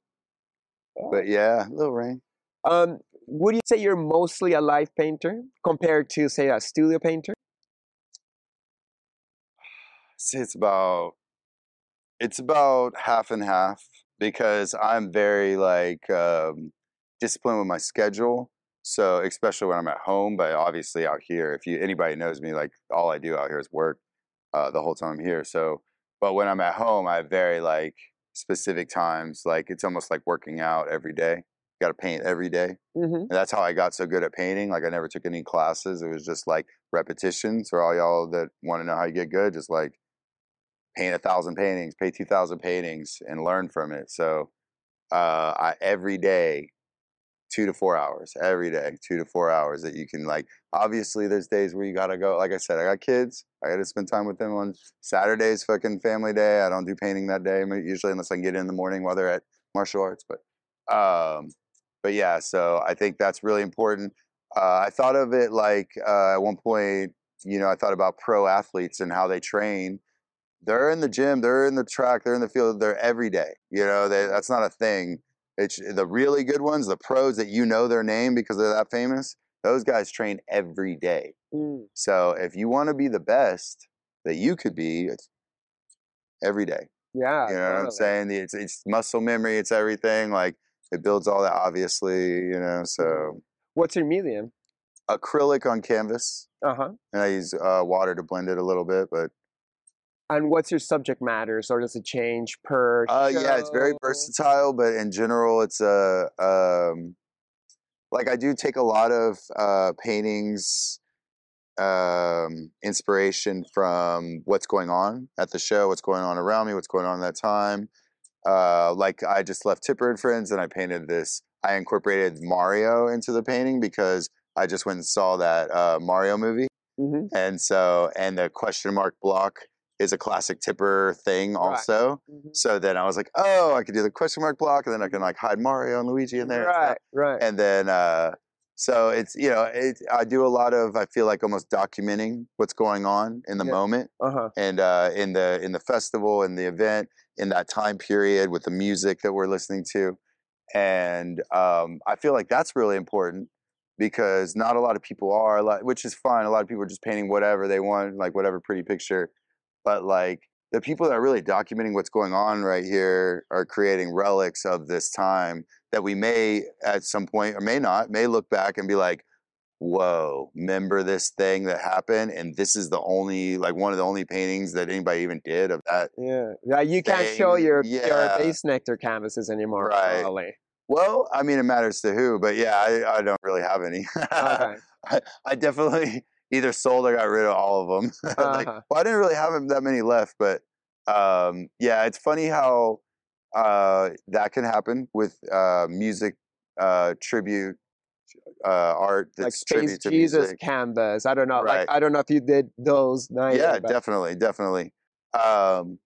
but yeah, little rain. Um, would you say you're mostly a live painter compared to say a studio painter? say it's about it's about half and half because I'm very like um, disciplined with my schedule. So especially when I'm at home, but obviously out here, if you anybody knows me, like all I do out here is work uh, the whole time I'm here. So, but when I'm at home, I have very like specific times. Like it's almost like working out every day. Got to paint every day. Mm-hmm. And that's how I got so good at painting. Like I never took any classes. It was just like repetitions. For all y'all that want to know how you get good, just like paint a thousand paintings, paint two thousand paintings, and learn from it. So uh, I every day, two to four hours every day, two to four hours that you can like. Obviously, there's days where you gotta go. Like I said, I got kids. I gotta spend time with them on Saturdays. Fucking family day. I don't do painting that day usually unless I can get in the morning while they're at martial arts. But um, but yeah, so I think that's really important. Uh, I thought of it like uh, at one point, you know, I thought about pro athletes and how they train. They're in the gym, they're in the track, they're in the field, they're every day. You know, they, that's not a thing. It's the really good ones, the pros that you know their name because they're that famous. Those guys train every day. Mm. So if you want to be the best that you could be, it's every day. Yeah. You know what I'm saying? It's it's muscle memory. It's everything. Like it builds all that. Obviously, you know. So What's your medium? acrylic on canvas, Uh huh. and I use uh, water to blend it a little bit. But And what's your subject matter? So does it change per? uh, yeah, it's very versatile. But in general, it's a um, like I do take a lot of uh, paintings um inspiration from what's going on at the show what's going on around me what's going on at that time uh like i just left tipper and friends and i painted this i incorporated mario into the painting because i just went and saw that uh mario movie Mhm. and so and the question mark block is a classic tipper thing Right. also Mhm. so then i was like oh i could do the question mark block and then i can like hide mario and luigi in there and Right. Right. and then uh so it's you know it, i do a lot of i feel like almost documenting what's going on in the Yeah. moment Uh huh. and uh in the in the festival in the event in that time period with the music that we're listening to and um i feel like that's really important because not a lot of people are a lot, which is fine a lot of people are just painting whatever they want like whatever pretty picture but like the people that are really documenting what's going on right here are creating relics of this time that we may at some point or may not may look back and be like whoa remember this thing that happened and this is the only like one of the only paintings that anybody even did of that Yeah. Yeah. You can't show your yeah. your Bassnectar canvases anymore. Right. Probably. well i mean it matters to who but yeah i, I don't really have any Okay. I, I definitely either sold or got rid of all of them like, Uh-huh. well i didn't really have that many left but um yeah it's funny how uh that can happen with uh music uh tribute uh art like that's Space tribute to Jesus music canvas. I don't know. Right. Like I don't know if you did those. Neither, yeah but- definitely definitely um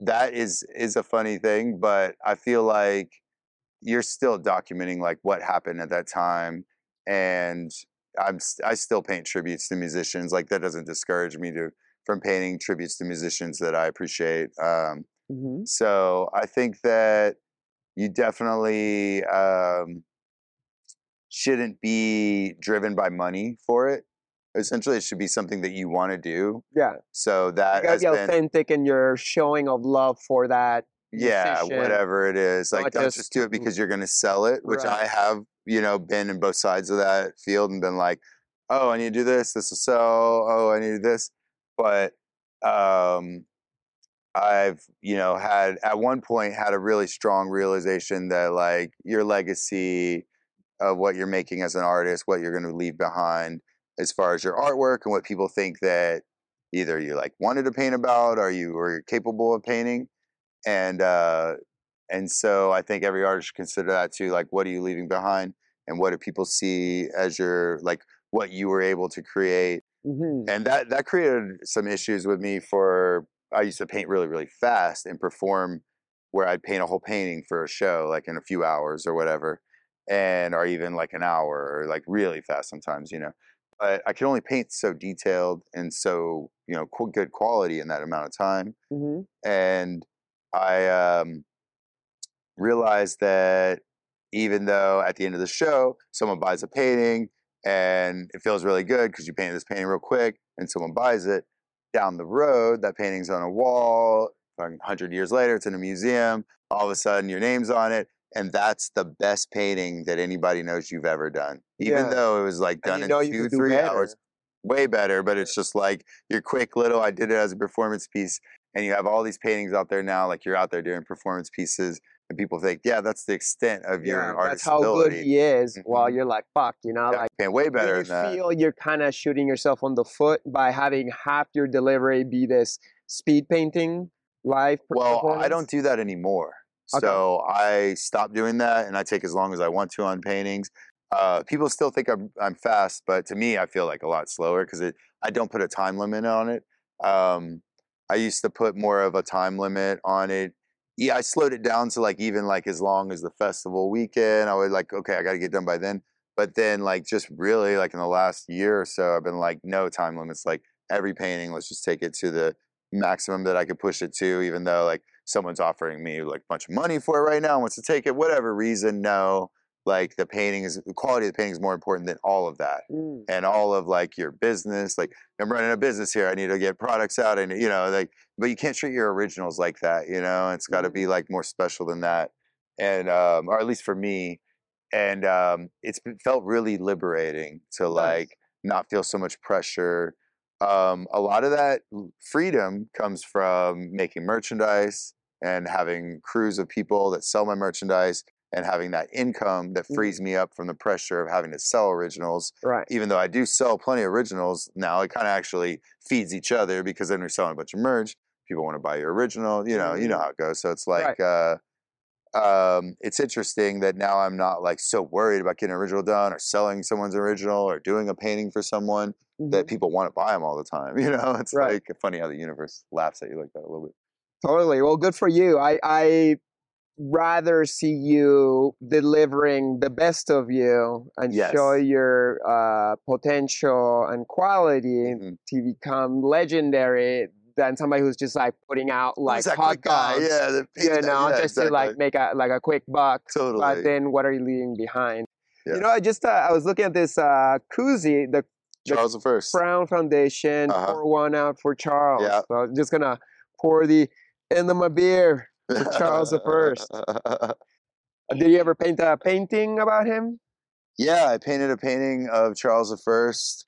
that is is a funny thing but i feel like you're still documenting like what happened at that time and i'm I still paint tributes to musicians like that doesn't discourage me to from painting tributes to musicians that i appreciate um Mhm. so i think that you definitely um shouldn't be driven by money for it essentially it should be something that you want to do Yeah. so that You gotta be been authentic in your showing of love for that. Yeah whatever it is like don't just- just do it because you're going to sell it which Right. i have you know been in both sides of that field and been like oh i need to do this this will sell oh i need to do this but um I've, you know, had at one point had a really strong realization that like your legacy of what you're making as an artist, what you're going to leave behind as far as your artwork and what people think that either you like wanted to paint about or you were capable of painting. And uh and so I think every artist should consider that too. Like what are you leaving behind and what do people see as your like what you were able to create Mhm. and that that created some issues with me for I used to paint really really fast and perform where I'd paint a whole painting for a show like in a few hours or whatever and or even like an hour or like really fast sometimes you know but I could only paint so detailed and so you know qu- good quality in that amount of time Mhm. and I um, realized that even though at the end of the show someone buys a painting and it feels really good because you painted this painting real quick and someone buys it down the road that painting's on a wall fucking 100 years later it's in a museum all of a sudden your name's on it and that's the best painting that anybody knows you've ever done even Yeah. though it was like done in two three better. hours way better but it's just like your quick little i did it as a performance piece and you have all these paintings out there now like you're out there doing performance pieces and people think yeah that's the extent of your Yeah, that's how ability good he is. While Mhm. you're like, fuck, you know, yeah, like way better you than that feel you're kind of shooting yourself on the foot by having half your delivery be this speed painting live well i don't do that anymore Okay. so i stopped doing that and i take as long as i want to on paintings uh, people still think I'm, I'm fast but to me i feel like a lot slower because i don't put a time limit on it um, i used to put more of a time limit on it. Yeah i slowed it down to like even like as long as the festival weekend i was like okay i got to get done by then. But then like just really like in the last year or so i've been like no time limits like every painting let's just take it to the maximum that i could push it to even though like someone's offering me like a bunch of money for it right now wants to take it whatever reason no like the painting is the quality of the painting is more important than all of that Mm. and all of like your business like i'm running a business here i need to get products out and you know like but you can't treat your originals like that you know it's got to be like more special than that and um or at least for me and um it's been, felt really liberating to Nice. like not feel so much pressure um a lot of that freedom comes from making merchandise and having crews of people that sell my merchandise and having that income that Mhm. frees me up from the pressure of having to sell originals Right. even though I do sell plenty of originals now, it kind of actually feeds each other because then you're selling a bunch of merch. People want to buy your original, you know, you know Mhm. how it goes. So it's Right. like, uh, um, it's interesting that now I'm not like so worried about getting an original done or selling someone's original or doing a painting for someone that Mhm. people want to buy them all the time. You know, it's Right. like funny how the universe laughs at you like that a little bit. Totally. Well, good for you. I I rather see you delivering the best of you and show your uh, potential and quality Mhm. to become legendary than somebody who's just like putting out like that hot dogs. Yeah, You that- know, yeah, just to like make a like a quick buck. totally. But then, what are you leaving behind? Yeah. You know, I just uh, I was looking at this uh, koozie, the the Charles the First. Crown Foundation. Uh-huh. Pour one out for Charles. Yeah. So I'm just gonna pour the end of my beer. Charles the First. Did you ever paint a painting about him? Yeah, I painted a painting of Charles I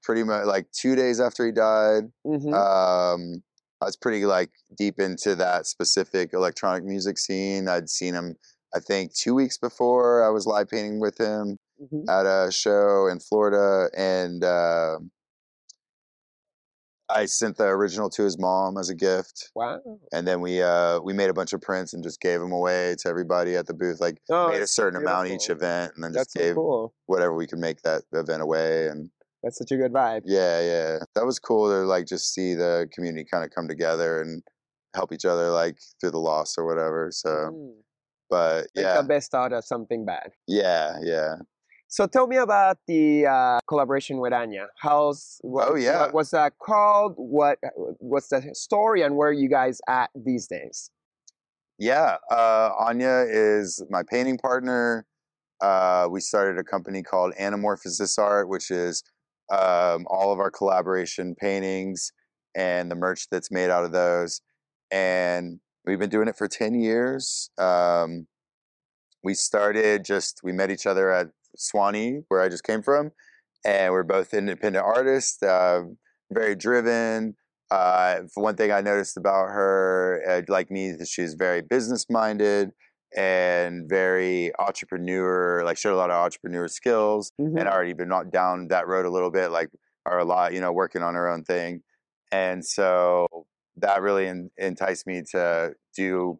pretty much like two days after he died. Mm-hmm. Um, I was pretty like deep into that specific electronic music scene. I'd seen him, I think, two weeks before I was live painting with him hmm at a show in Florida, and uh, I sent the original to his mom as a gift. Wow. And then we uh, we made a bunch of prints and just gave them away to everybody at the booth. Like Oh, made a that's so certain amount each event, and then That's just so gave cool. whatever we could make that event away. And That's such a good vibe. yeah, yeah, that was cool to like just see the community kind of come together and help each other like through the loss or whatever. So, Mm. but yeah, the best out of something bad. yeah, yeah. So tell me about the uh, collaboration with Anya. How's what, Oh, yeah. what, what's that called? What what's the story and where are you guys at these days? Yeah, uh, Anya is my painting partner. Uh, we started a company called Anamorphosis Art, which is um, all of our collaboration paintings and the merch that's made out of those. And we've been doing it for 10 years. Um, we started just, we met each other at Suwannee, where I just came from. And we're both independent artists, uh, very driven, Uh, for one thing, I noticed about her, uh, like me, that she's very business minded and very entrepreneur. Like she had a lot of entrepreneur skills, Mhm. and already been down that road a little bit. Like are a lot, you know, working on her own thing, and so that really en- enticed me to do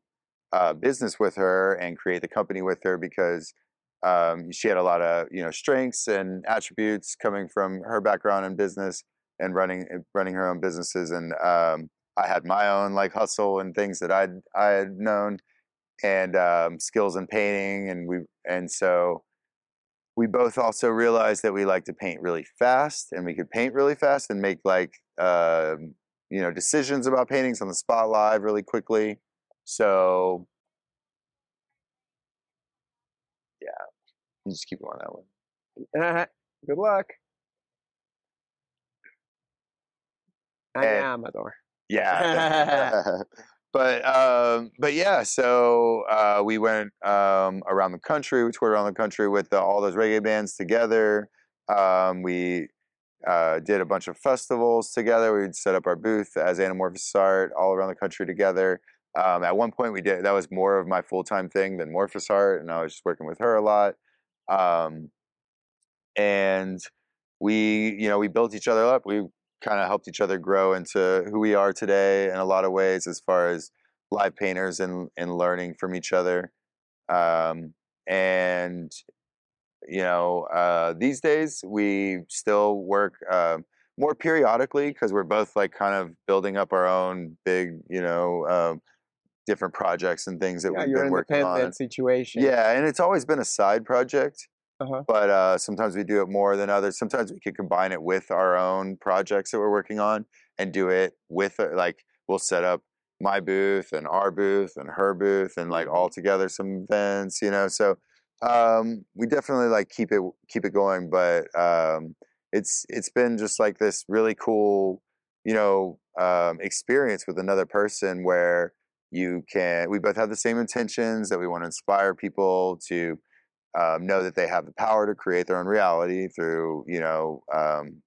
uh, business with her and create the company with her because um, she had a lot of you know strengths and attributes coming from her background in business and running uh, running her own businesses and um, I had my own like hustle and things that I'd I had known and um, skills in painting and we and so we both also realized that we like to paint really fast and we could paint really fast and make like um, you know decisions about paintings on the spot live really quickly. So yeah you just keep going that way Good luck. I And- am Amador. Yeah. but um, but yeah, so uh, we went um, around the country. We toured around the country with all those reggae bands together. Um, we uh, did a bunch of festivals together. We'd set up our booth as Anamorphosis Art all around the country together. Um, at one point, we did that was more of my full time thing than Morphis Art, and I was just working with her a lot. Um, and we, you know, we built each other up. We kind of helped each other grow into who we are today in a lot of ways as far as live painters and, and learning from each other. Um, and, you know, uh, these days we still work uh, more periodically because we're both like kind of building up our own big, you know, um, different projects and things that Yeah, we've been working on. independent situation. Yeah, and it's always been a side project. Uh-huh. But uh, sometimes we do it more than others. Sometimes we could combine it with our own projects that we're working on and do it with uh, like we'll set up my booth and our booth and her booth and like all together some events, you know. So um, we definitely like keep it keep it going, but um, it's it's been just like this really cool, you know, um, experience with another person where you can we both have the same intentions that we want to inspire people to um, know that they have the power to create their own reality through you know um,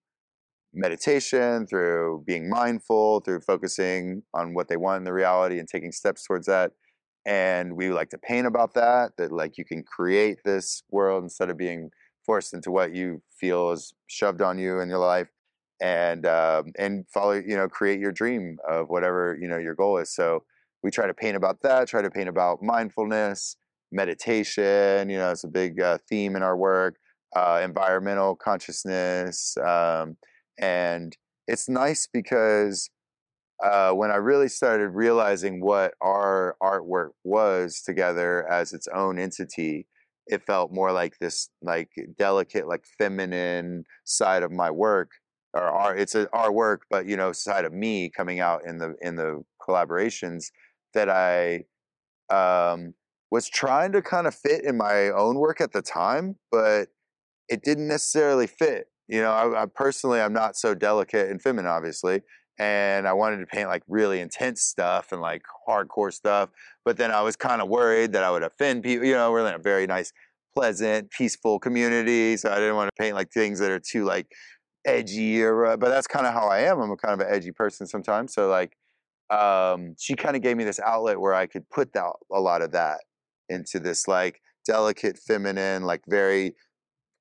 meditation through being mindful through focusing on what they want in the reality and taking steps towards that. And we like to paint about that that like you can create this world instead of being forced into what you feel is shoved on you in your life and um, and follow you know create your dream of whatever you know your goal is. So we try to paint about that try to paint about mindfulness meditation you know it's a big uh, theme in our work uh, environmental consciousness um, and it's nice because uh, when I really started realizing what our artwork was together as its own entity, it felt more like this like delicate, like feminine side of my work, or our it's a, our work, but you know, side of me coming out in the in the collaborations that I um, was trying to kind of fit in my own work at the time, but it didn't necessarily fit. You know, I, I personally, I'm not so delicate and feminine, obviously, and I wanted to paint like really intense stuff and like hardcore stuff. But then I was kind of worried that I would offend people. You know, we're in a very nice, pleasant, peaceful community, so I didn't want to paint like things that are too like edgy or. Uh, but that's kind of how I am. I'm a kind of an edgy person sometimes. So like, um, she kind of gave me this outlet where I could put that a lot of that into this like delicate, feminine, like very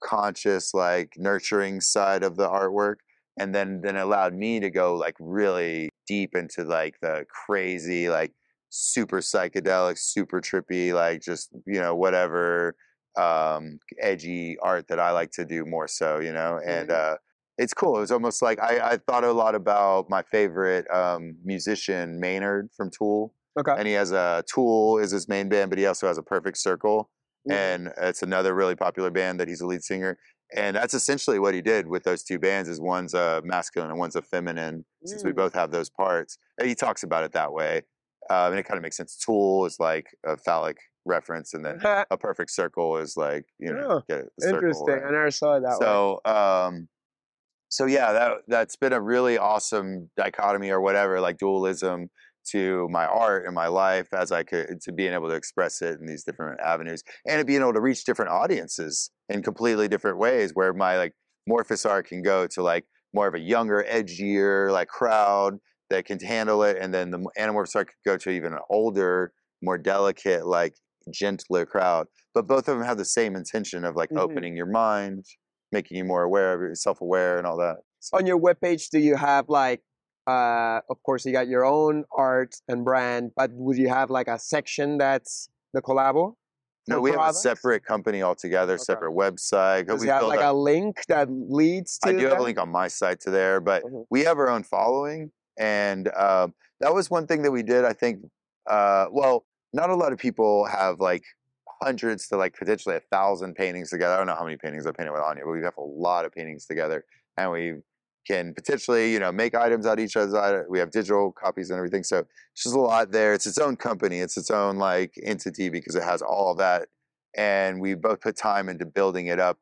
conscious, like nurturing side of the artwork and then then allowed me to go like really deep into like the crazy like super psychedelic super trippy like just you know whatever um edgy art that i like to do more so you know and uh it's cool it was almost like i i thought a lot about my favorite um musician maynard from tool Okay. and he has a tool is his main band but he also has a perfect circle Mhm. and it's another really popular band that he's a lead singer and that's essentially what he did with those two bands is one's a masculine and one's a feminine since we Mm. both have those parts and he talks about it that way um, and it kind of makes sense tool is like a phallic reference and then a perfect circle is like you know Oh, get it, the circle, Interesting. right? I never saw it that way. so um so yeah that that's been a really awesome dichotomy or whatever like dualism to my art and my life as I could to being able to express it in these different avenues and to being able to reach different audiences in completely different ways where my like Morphis art can go to like more of a younger edgier like crowd that can handle it, and then the m- art could go to even an older, more delicate, like gentler crowd. But both of them have the same intention of like Mhm. opening your mind, making you more aware self-aware and all that. So- On your webpage, do you have like, uh, of course, you got your own art and brand, but would you have like a section that's the collabo? no, we have a separate company altogether, Okay. separate website. Does we have like up- a link that leads to? I do have a link on my site to there, but Mhm. we have our own following, and um, that was one thing that we did. I think, uh, well, not a lot of people have like hundreds to like potentially a thousand paintings together. I don't know how many paintings I painted with Anya, but we have a lot of paintings together, and we can potentially, you know, make items out of each other's. We have digital copies and everything, so it's just a lot there. It's its own company. It's its own like entity because it has all of that, and we both put time into building it up,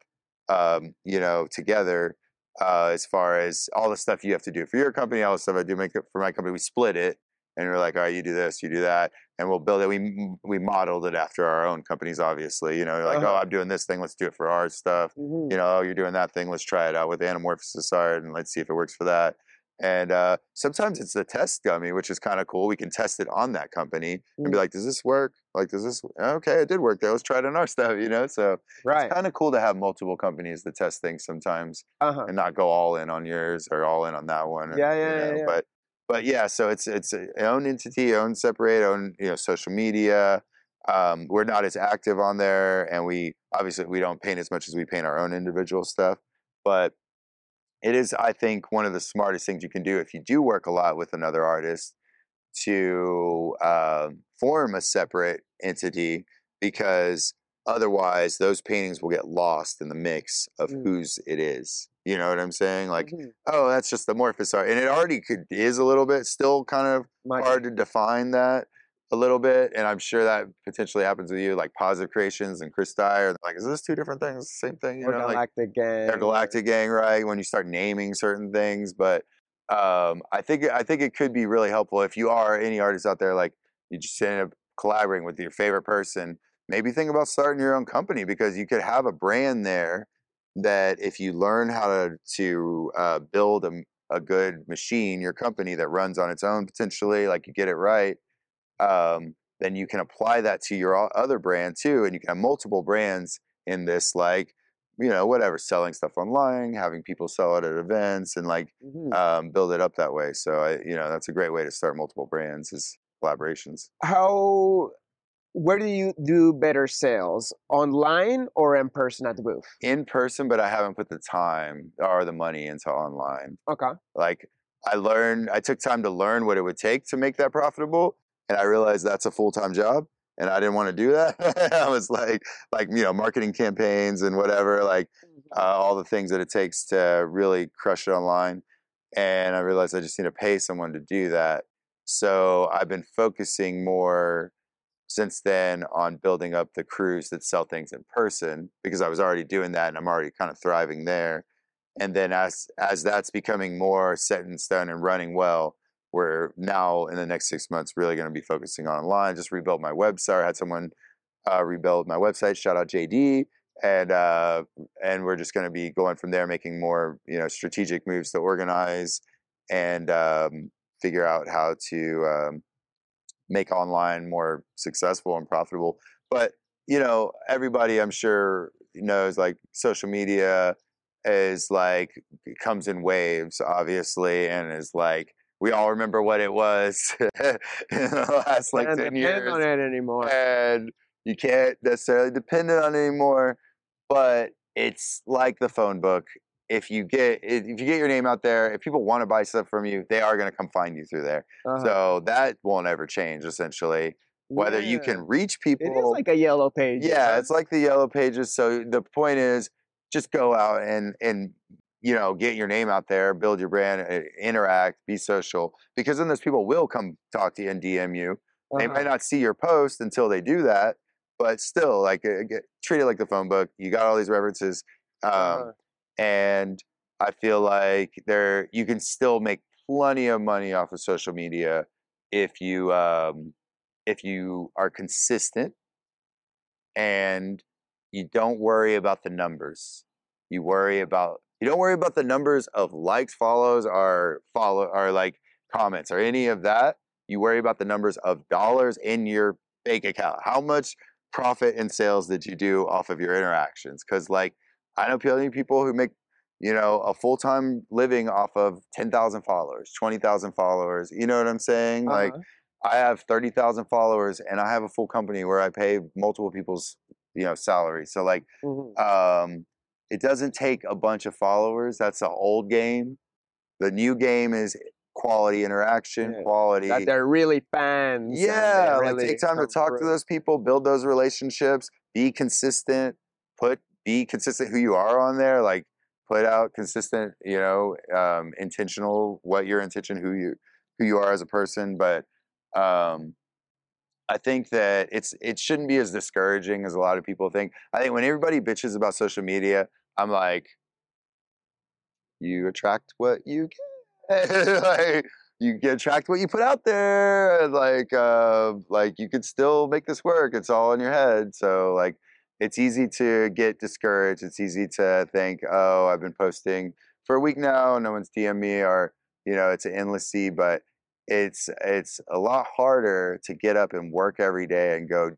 um, you know, together uh, as far as all the stuff you have to do for your company, all the stuff I do make for my company. We split it, and we're like, all right, you do this, you do that, and we'll build it. We we modeled it after our own companies, obviously. You know, like, Uh-huh. oh, I'm doing this thing, let's do it for our stuff. Mhm. You know, oh, you're doing that thing, let's try it out with Anamorphosis art, and let's see if it works for that. And uh, sometimes it's the test dummy, which is kind of cool. We can test it on that company and be Mm. like, does this work? Like, does this? Okay, it did work. There, let's try it on our stuff. You know, so Right. it's kind of cool to have multiple companies to test things sometimes Uh-huh. and not go all in on yours or all in on that one. and, Yeah, you yeah, yeah, yeah. But but yeah, so it's it's own entity, own separate, own you know social media. Um, we're not as active on there, and we obviously we don't paint as much as we paint our own individual stuff. But it is, I think, one of the smartest things you can do if you do work a lot with another artist to um, form a separate entity because otherwise those paintings will get lost in the mix of Mm. whose it is. You know what I'm saying? Like, Mhm. oh, that's just amorphous art, and it already could is a little bit still kind of Might- hard to define that a little bit, and I'm sure that potentially happens with you, like Positive Creations and Chris Dyer. Like, is this two different things? Same thing? You or know, like Galactic Gang. they're or- Galactic Gang, right? When you start naming certain things, but um, I think I think it could be really helpful if you are any artist out there, like you just end up collaborating with your favorite person. Maybe think about starting your own company because you could have a brand there that if you learn how to to uh, build a, a good machine, your company that runs on its own potentially, like you get it right, um, then you can apply that to your other brand too, and you can have multiple brands in this, like you know, whatever, selling stuff online, having people sell it at events, and like Mhm. um, build it up that way. So I, you know, that's a great way to start multiple brands is collaborations. How? Where do you do better sales? Online or in person at the booth? In person, but I haven't put the time or the money into online. Okay. Like I learned, I took time to learn what it would take to make that profitable, and I realized that's a full time job, and I didn't want to do that. I was like, like you know, marketing campaigns and whatever, like uh, all the things that it takes to really crush it online. And I realized I just need to pay someone to do that. So I've been focusing more since then on building up the crews that sell things in person because I was already doing that and I'm already kind of thriving there. And then as as that's becoming more set in stone and running well, we're now in the next six months really going to be focusing on online. Just rebuild my website. I had someone uh, rebuild my website. Shout out JD and uh, and we're just going to be going from there, making more you know strategic moves to organize and um, figure out how to um, make online more successful and profitable. But you know, everybody I'm sure knows like social media is like comes in waves, obviously, and is like we all remember what it was in the last like Can't ten depend years on it anymore. and you can't necessarily depend on it anymore. But it's like the phone book. If you get if you get your name out there, if people want to buy stuff from you, they are going to come find you through there. Uh-huh. So that won't ever change. Essentially, whether you can reach people, It is like a yellow page. yeah, it's like the yellow pages. So the point is, just go out and and you know get your name out there, build your brand, uh, interact, be social, because then those people will come talk to you and DM you they Uh-huh. might not see your post until they do that but still like uh, get, treat it like the phone book you got all these references um, Uh-huh. And i feel like there you can still make plenty of money off of social media if you um, if you are consistent and you don't worry about the numbers you worry about you don't worry about the numbers of likes follows or follow or like comments or any of that. You worry about the numbers of dollars in your bank account. How much profit and sales did you do off of your interactions? Because like I know plenty of people who make you know a full time living off of ten thousand followers, twenty thousand followers. You know what I'm saying? Like Uh-huh. I have thirty thousand followers, and I have a full company where I pay multiple people's you know salary. So like Mhm. um, it doesn't take a bunch of followers. That's the old game. The new game is quality interaction, Yeah. quality. that they're really fans. Yeah, like take time to talk to those people, build those relationships, be consistent, put be consistent who you are on there, like put out consistent, you know, um, intentional what your intention, who you who you are as a person. But um I think that it's it shouldn't be as discouraging as a lot of people think. I think when everybody bitches about social media, I'm like, you attract what you get. like, you get attract what you put out there. Like, uh, like you could still make this work. It's all in your head. So like, it's easy to get discouraged. It's easy to think, oh, I've been posting for a week now, no one's DM me, or you know, it's an endless sea. But it's it's a lot harder to get up and work every day and go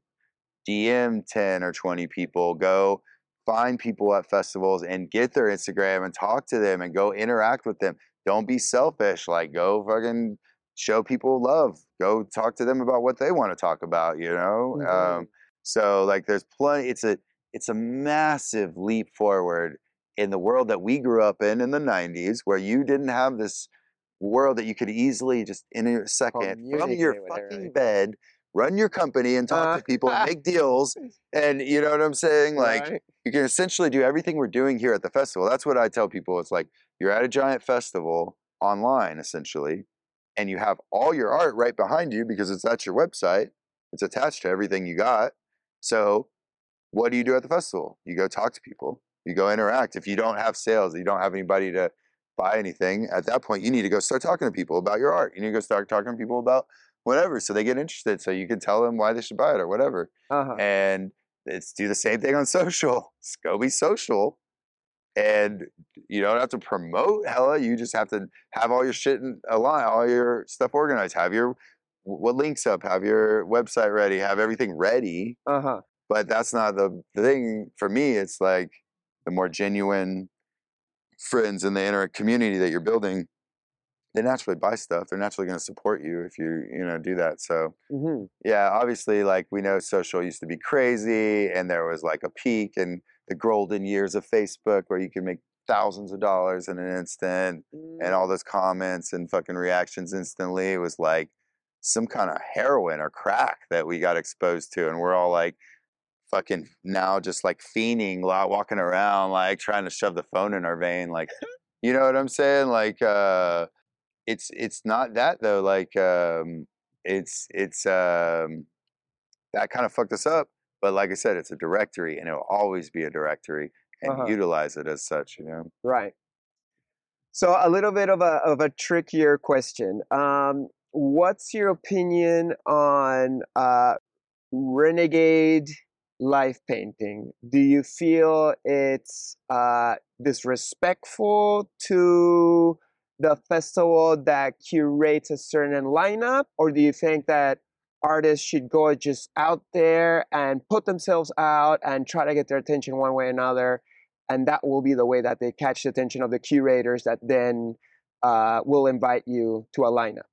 DM ten or twenty people, go find people at festivals and get their Instagram and talk to them and go interact with them. Don't be selfish. Like go fucking show people love. Go talk to them about what they want to talk about, you know? Mhm. Um, so like there's plenty it's a it's a massive leap forward in the world that we grew up in in the 90s where you didn't have this world that you could easily just in a second from your fucking bed run your company and talk Uh, to people and make deals and you know what i'm saying like Right? you can essentially do everything we're doing here at the festival. That's what I tell people. It's like you're at a giant festival online, essentially, and you have all your art right behind you because it's at your website. It's attached to everything you got. So, what do you do at the festival? You go talk to people. You go interact. If you don't have sales, you don't have anybody to buy anything. At that point, you need to go start talking to people about your art. You need to go start talking to people about whatever, so they get interested. So you can tell them why they should buy it or whatever Uh-huh. and it's do the same thing on social. Go be social, and you don't have to promote hella. You just have to have all your shit in a line, all your stuff organized. Have your what links up. Have your website ready. Have everything ready. Uh-huh. But that's not the, the thing for me. It's like the more genuine friends in the inner community that you're building. They naturally buy stuff. They're naturally going to support you if you you know do that. So hmm yeah, obviously, like we know social used to be crazy, and there was like a peak in the golden years of Facebook where you could make thousands of dollars in an instant, and all those comments and fucking reactions instantly. It was like some kind of heroin or crack that we got exposed to, and we're all like fucking now just like fiending, walking around like trying to shove the phone in our vein, like you know what I'm saying? Like uh, it's it's not that though. Like um, it's it's um, that kind of fucked us up. But like I said, it's a directory, and it'll always be a directory, and Uh-huh. utilize it as such. You know. Right. So a little bit of a of a trickier question. Um, what's your opinion on uh, renegade life painting? Do you feel it's uh, disrespectful to the festival that curates a certain lineup, or do you think that artists should go just out there and put themselves out and try to get their attention one way or another? and that will be the way that they catch the attention of the curators that then uh, will invite you to a lineup.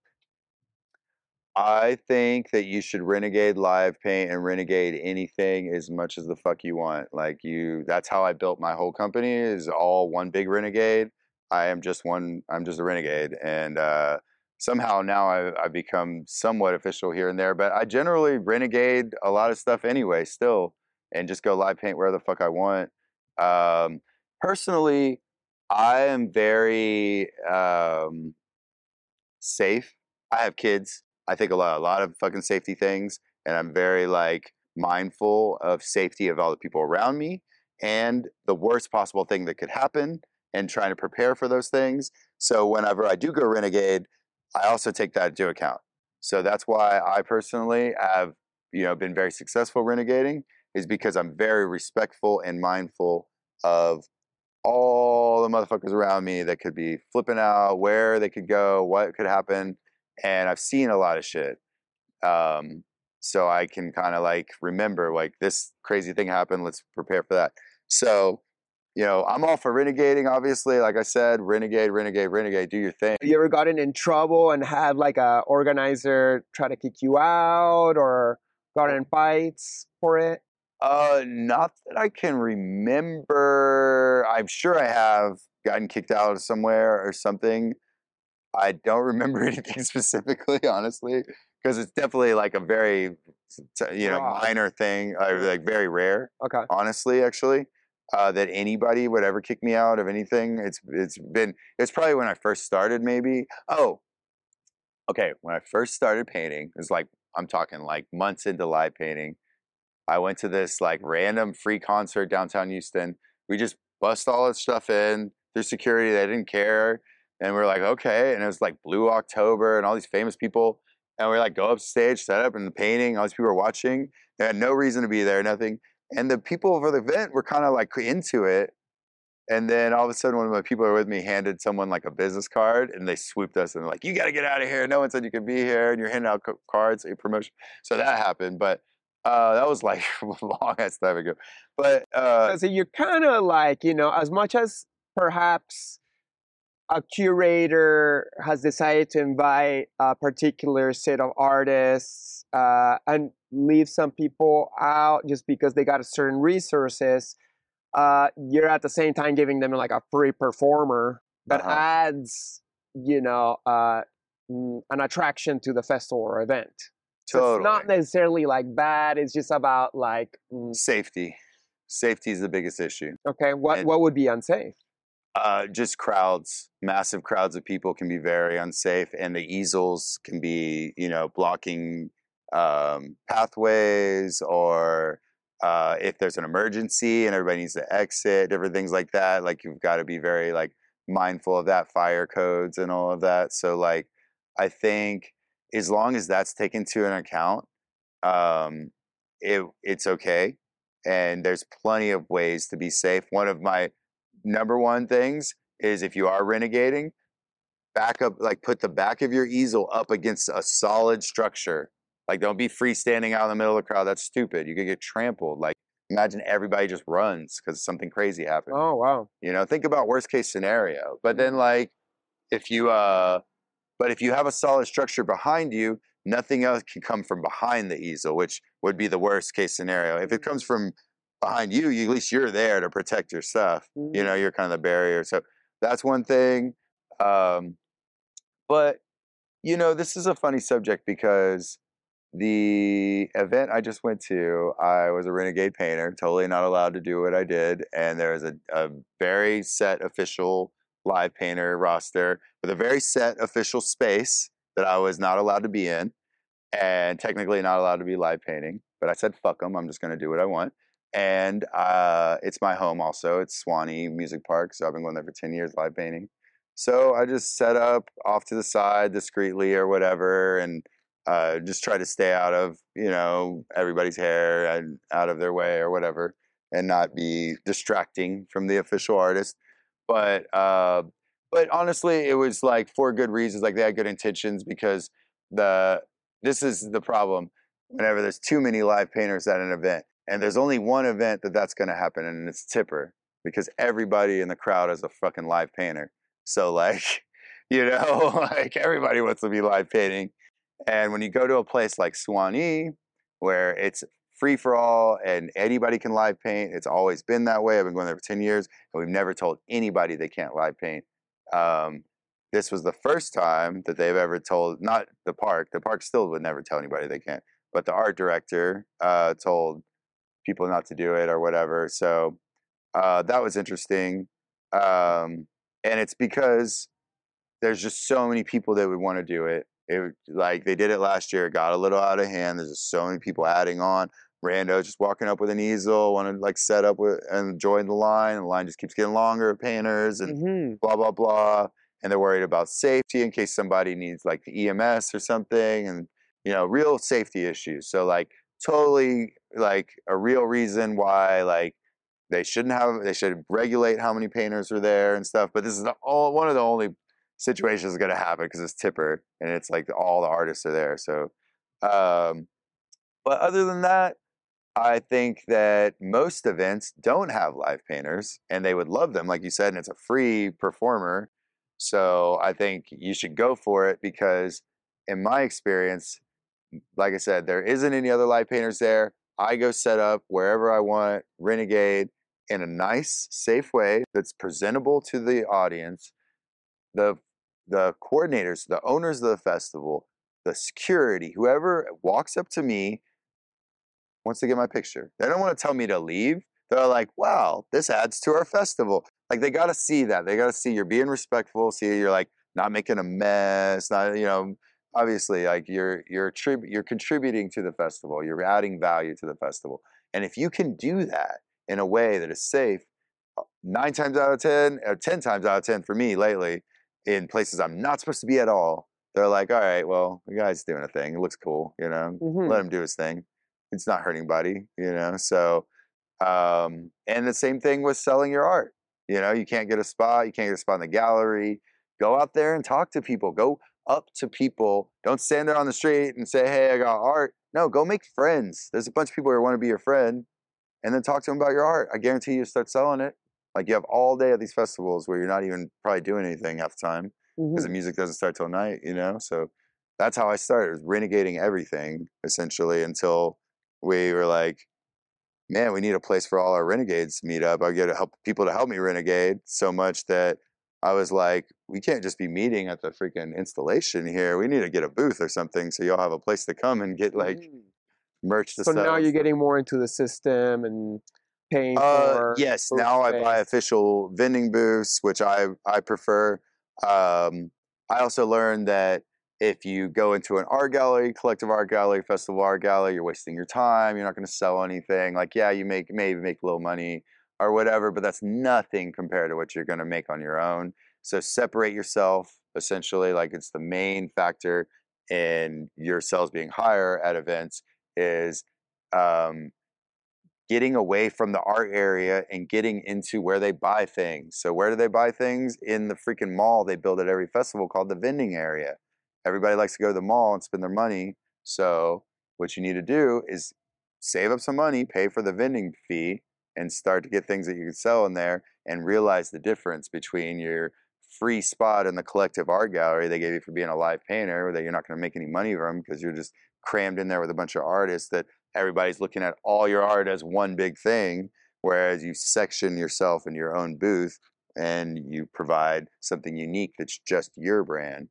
I think that you should renegade live paint and renegade anything as much as the fuck you want. Like you, that's how I built my whole company. Is all one big renegade. I am just one. I'm just a renegade, and uh, somehow now I, I've become somewhat official here and there. But I generally renegade a lot of stuff anyway, still, and just go live paint where the fuck I want. Um, personally, I am very um, safe. I have kids. I think a lot, a lot of fucking safety things, and I'm very like mindful of safety of all the people around me and the worst possible thing that could happen, and trying to prepare for those things. So whenever I do go renegade, I also take that into account. So that's why I personally have, you know, been very successful renegading, is because I'm very respectful and mindful of all the motherfuckers around me that could be flipping out, where they could go, what could happen. And I've seen a lot of shit. Um, so I can kind of like remember like this crazy thing happened. Let's prepare for that. So, you know, I'm all for renegading. Obviously, like I said, renegade, renegade, renegade. Do your thing. You ever gotten in trouble and had like a organizer try to kick you out or gotten in fights for it? Uh, not that I can remember. I'm sure I have gotten kicked out of somewhere or something. I don't remember anything specifically, honestly, because it's definitely like a very, you know, minor thing, uh, like very rare. Okay. honestly, actually, uh, that anybody would ever kick me out of anything. It's it's been it's probably when I first started, maybe. Oh, okay. When I first started painting, it was like I'm talking like months into live painting. I went to this like random free concert downtown Houston. We just bust all this stuff in through security. They didn't care, and we are like, okay. And it was like Blue October and all these famous people. And we are like go up stage, set up in the painting. All these people are watching. They had no reason to be there, nothing and the people for the event were kind of like into it. And then all of a sudden, one of my people who were with me handed someone like a business card, and they swooped us and like, "You got to get out of here! No one said you could be here, and you're handing out cards, a promotion." So that happened, but uh, that was like a long ass time ago. But uh, so you're kind of like, you know, as much as perhaps a curator has decided to invite a particular set of artists uh, and leave some people out just because they got certain resources, uh, you're at the same time giving them like a free performer that Uh-huh. adds, you know, uh, an attraction to the festival or event. So totally it's not necessarily like bad. It's just about like, mm, safety. Safety is the biggest issue. okay, what And- what would be unsafe? Uh, just crowds, massive crowds of people can be very unsafe, and the easels can be, you know, blocking um, pathways, or uh, if there's an emergency and everybody needs to exit, different things like that. Like you've got to be very like mindful of that, fire codes and all of that. So like, I think as long as that's taken to an account, um, it it's okay, and there's plenty of ways to be safe. One of my number one things is if you are renegading, back up, like put the back of your easel up against a solid structure. Like don't be freestanding out in the middle of the crowd. That's stupid. You could get trampled. Like imagine everybody just runs because something crazy happened. Oh wow. You know, think about worst case scenario. But then like if you uh but if you have a solid structure behind you, nothing else can come from behind the easel, which would be the worst case scenario. If it comes from behind you, you at least you're there to protect your stuff. You know, you're kind of the barrier. So that's one thing. Um but you know, this is a funny subject because the event I just went to, I was a renegade painter, totally not allowed to do what I did. And there was a, a very set official live painter roster with a very set official space that I was not allowed to be in and technically not allowed to be live painting. But I said, fuck them, I'm just going to do what I want. And uh, it's my home also. It's Suwannee Music Park. So I've been going there for 10 years live painting. So I just set up off to the side discreetly or whatever and uh, just try to stay out of you know everybody's hair and out of their way or whatever and not be distracting from the official artist but uh, but honestly it was like for good reasons like they had good intentions because the this is the problem whenever there's too many live painters at an event and there's only one event that that's going to happen and it's tipper because everybody in the crowd is a fucking live painter so like you know like everybody wants to be live painting and when you go to a place like Suwannee, where it's free for all and anybody can live paint, it's always been that way. I've been going there for 10 years and we've never told anybody they can't live paint. Um, this was the first time that they've ever told, not the park, the park still would never tell anybody they can't, but the art director uh, told people not to do it or whatever. So uh, that was interesting. Um, and it's because there's just so many people that would want to do it it like they did it last year. It got a little out of hand. There's just so many people adding on. Rando just walking up with an easel, want to like set up with and join the line. The line just keeps getting longer. Painters and hmm blah blah blah. And they're worried about safety in case somebody needs like the EMS or something, and you know, real safety issues. So like totally like a real reason why like they shouldn't have they should regulate how many painters are there and stuff. But this is the all, one of the only situations going to happen because it's Tipper and it's like all the artists are there. So, um, but other than that, I think that most events don't have live painters and they would love them, like you said, and it's a free performer. So I think you should go for it because, in my experience, like I said, there isn't any other live painters there. I go set up wherever I want, Renegade, in a nice, safe way that's presentable to the audience. The the coordinators, the owners of the festival, the security, whoever walks up to me wants to get my picture. They don't want to tell me to leave. They're like, wow, this adds to our festival. Like they got to see that. They got to see you're being respectful. See you're like not making a mess. Not you know, obviously like you're you're trib- you're contributing to the festival. You're adding value to the festival. And if you can do that in a way that is safe, uh, nine times out of ten, or ten times out of ten for me lately, in places I'm not supposed to be at all, they're like, all right, well, the guy's doing a thing. It looks cool, you know. Mhm. Let him do his thing. It's not hurting anybody, you know. So, um, and the same thing with selling your art. You know, you can't get a spot. You can't get a spot in the gallery. Go out there and talk to people. Go up to people. Don't stand there on the street and say, "Hey, I got art." No, go make friends. There's a bunch of people who want to be your friend, and then talk to them about your art. I guarantee you, start selling it. Like you have all day at these festivals where you're not even probably doing anything half the time because Mhm. the music doesn't start till night, you know? So that's how I started, was renegading everything essentially until we were like, man, we need a place for all our renegades to meet up. I get to help people to help me renegade so much that I was like, we can't just be meeting at the freaking installation here. We need to get a booth or something so y'all have a place to come and get like Mm. merch to So sell. now you're getting more into the system and paying Uh, for. yes. Now I buy official vending booths, which I I prefer. Um, I also learned that if you go into an art gallery, collective art gallery, festival art gallery, you're wasting your time. You're not going to sell anything. Like, yeah, you make maybe make a little money or whatever, but that's nothing compared to what you're going to make on your own. So separate yourself. Essentially, like it's the main factor in your sales being higher at events is um, getting away from the art area and getting into where they buy things. So where do they buy things? In the freaking mall they build at every festival called the vending area. Everybody likes to go to the mall and spend their money. So what you need to do is save up some money, pay for the vending fee, and start to get things that you can sell in there and realize the difference between your free spot in the collective art gallery they gave you for being a live painter that you're not going to make any money from because you're just crammed in there with a bunch of artists that everybody's looking at all your art as one big thing whereas you section yourself in your own booth and you provide something unique that's just your brand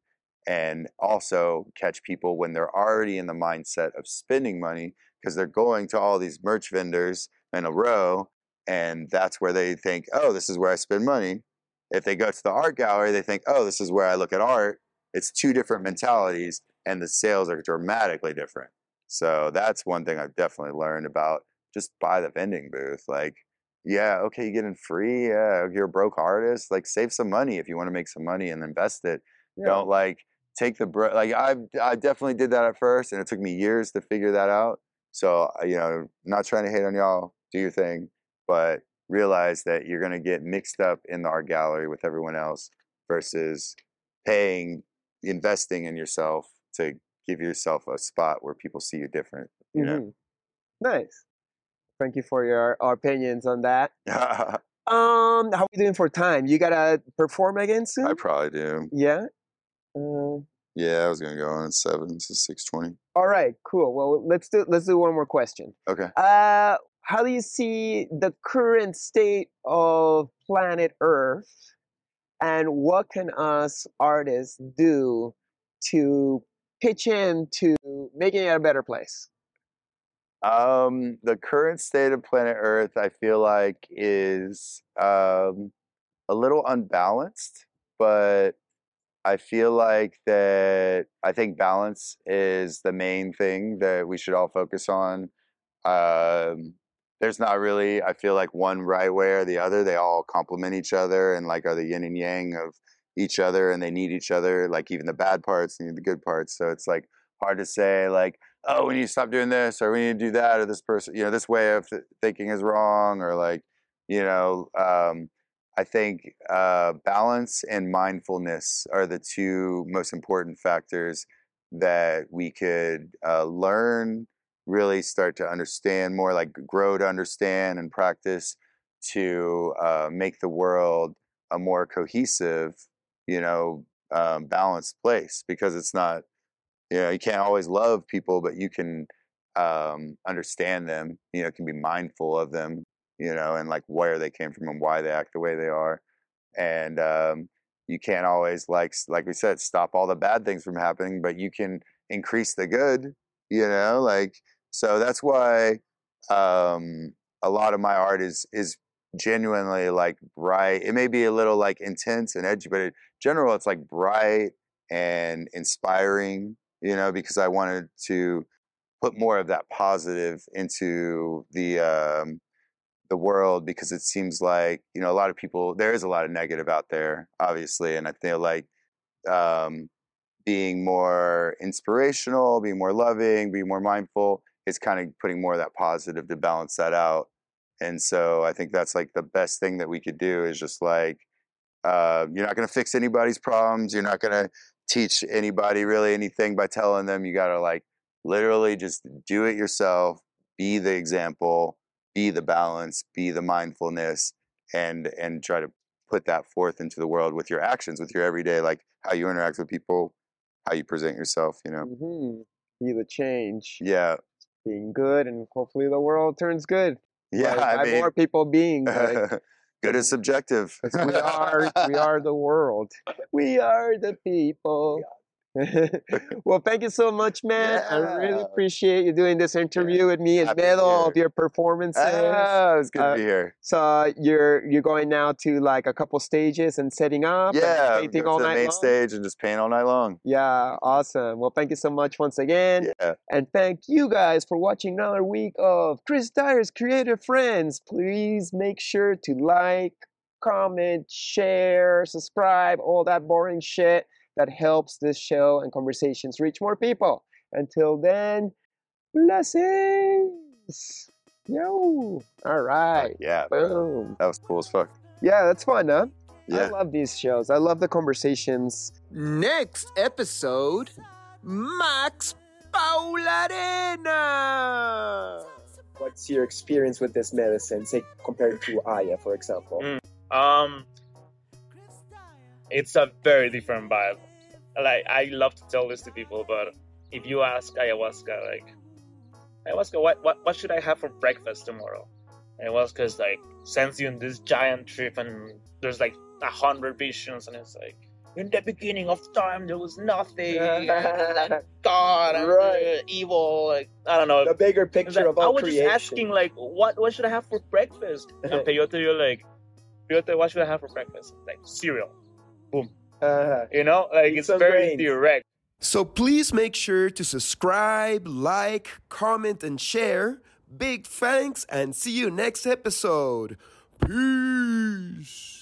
and also catch people when they're already in the mindset of spending money because they're going to all these merch vendors in a row and that's where they think oh this is where i spend money. If they go to the art gallery they think oh this is where i look at art. It's two different mentalities and the sales are dramatically different. So that's one thing i've definitely learned about just buy the vending booth like yeah okay you get in free yeah you're a broke artist like save some money if you want to make some money and invest it. Yeah. don't like take the bro like i i definitely did that at first and it took me years to figure that out. So you know not trying to hate on y'all do your thing but realize that you're going to get mixed up in the art gallery with everyone else versus paying investing in yourself to give yourself a spot where people see you different you Mhm. Nice. Thank you for your opinions on that. Um, how are you doing for time? You gotta perform again soon? i probably do yeah. Uh, yeah i was going to go on at 7 to 620 all right. Cool. Well, let's do let's do one more question. okay Uh, how do you see the current state of planet Earth, and what can us artists do to pitch in to making it a better place? Um, the current state of planet Earth, I feel like, is um, a little unbalanced, but I feel like that I think balance is the main thing that we should all focus on. Um, there's not really, I feel like one right way or the other. They all complement each other and like are the yin and yang of each other and they need each other. Like even the bad parts need the good parts. So it's like hard to say like, oh, we need to stop doing this or we need to do that or this person, you know, this way of th- thinking is wrong or like, you know, um, I think uh, balance and mindfulness are the two most important factors that we could uh, learn, really start to understand more, like grow to understand and practice to uh, make the world a more cohesive, you know, um, balanced place. Because it's not, you know, you can't always love people, but you can um, understand them. You know, can be mindful of them. You know, and like where they came from and why they act the way they are, and um, you can't always like like we said stop all the bad things from happening, but you can increase the good. You know, like so that's why um, a lot of my art is is genuinely like bright. It may be a little like intense and edgy, but in general, it's like bright and inspiring. You know, because I wanted to put more of that positive into the um, the world because it seems like you know a lot of people there is a lot of negative out there obviously and i feel like um, being more inspirational being more loving being more mindful is kind of putting more of that positive to balance that out. And so i think that's like the best thing that we could do is just like uh, you're not going to fix anybody's problems you're not going to teach anybody really anything by telling them you got to like literally just do it yourself be the example be the balance, be the mindfulness, and and try to put that forth into the world with your actions, with your everyday, like how you interact with people, how you present yourself. You know. Mm-hmm. Be the change. Yeah. Being good, and hopefully the world turns good. Yeah, I mean, more people being good. good is subjective. we are we are the world. We are the people. well, thank you so much, man. I really appreciate you doing this interview with me in Happy middle of your performances. Ah, it's good Uh, to be here. So you're you're going now to like a couple stages and setting up and Yeah, painting go all to the night main long. stage and just paint all night long. Yeah, awesome. Well, thank you so much once again. Yeah, And thank you guys for watching another week of Chris Dyer's Creative Friends. Please make sure to like, comment, share, subscribe, all that boring shit that helps this show and conversations reach more people. Until then, blessings. Yo. All right. yeah, bro. Boom. that was cool as fuck. Yeah, that's fun, huh? Yeah. I love these shows. I love the conversations. Next episode, Max Paularena. What's your experience with this medicine, say compared to Aya, for example? Mm. Um, it's a very different vibe. Like I love to tell this to people, but if you ask ayahuasca, like ayahuasca, what what what should I have for breakfast tomorrow? Ayahuasca is like sends you in this giant trip, and there's like a hundred visions, and it's like in the beginning of time there was nothing, and God, and Right. evil. Like I don't know. the bigger picture like, of all I was creation. just asking, like, what what should I have for breakfast? And Peyote, you're like, Peyote, what should I have for breakfast? Like cereal, Uh, you know, like Eat it's very grains. direct. So please make sure to subscribe, like, comment, and share. Big thanks, and see you next episode. Peace.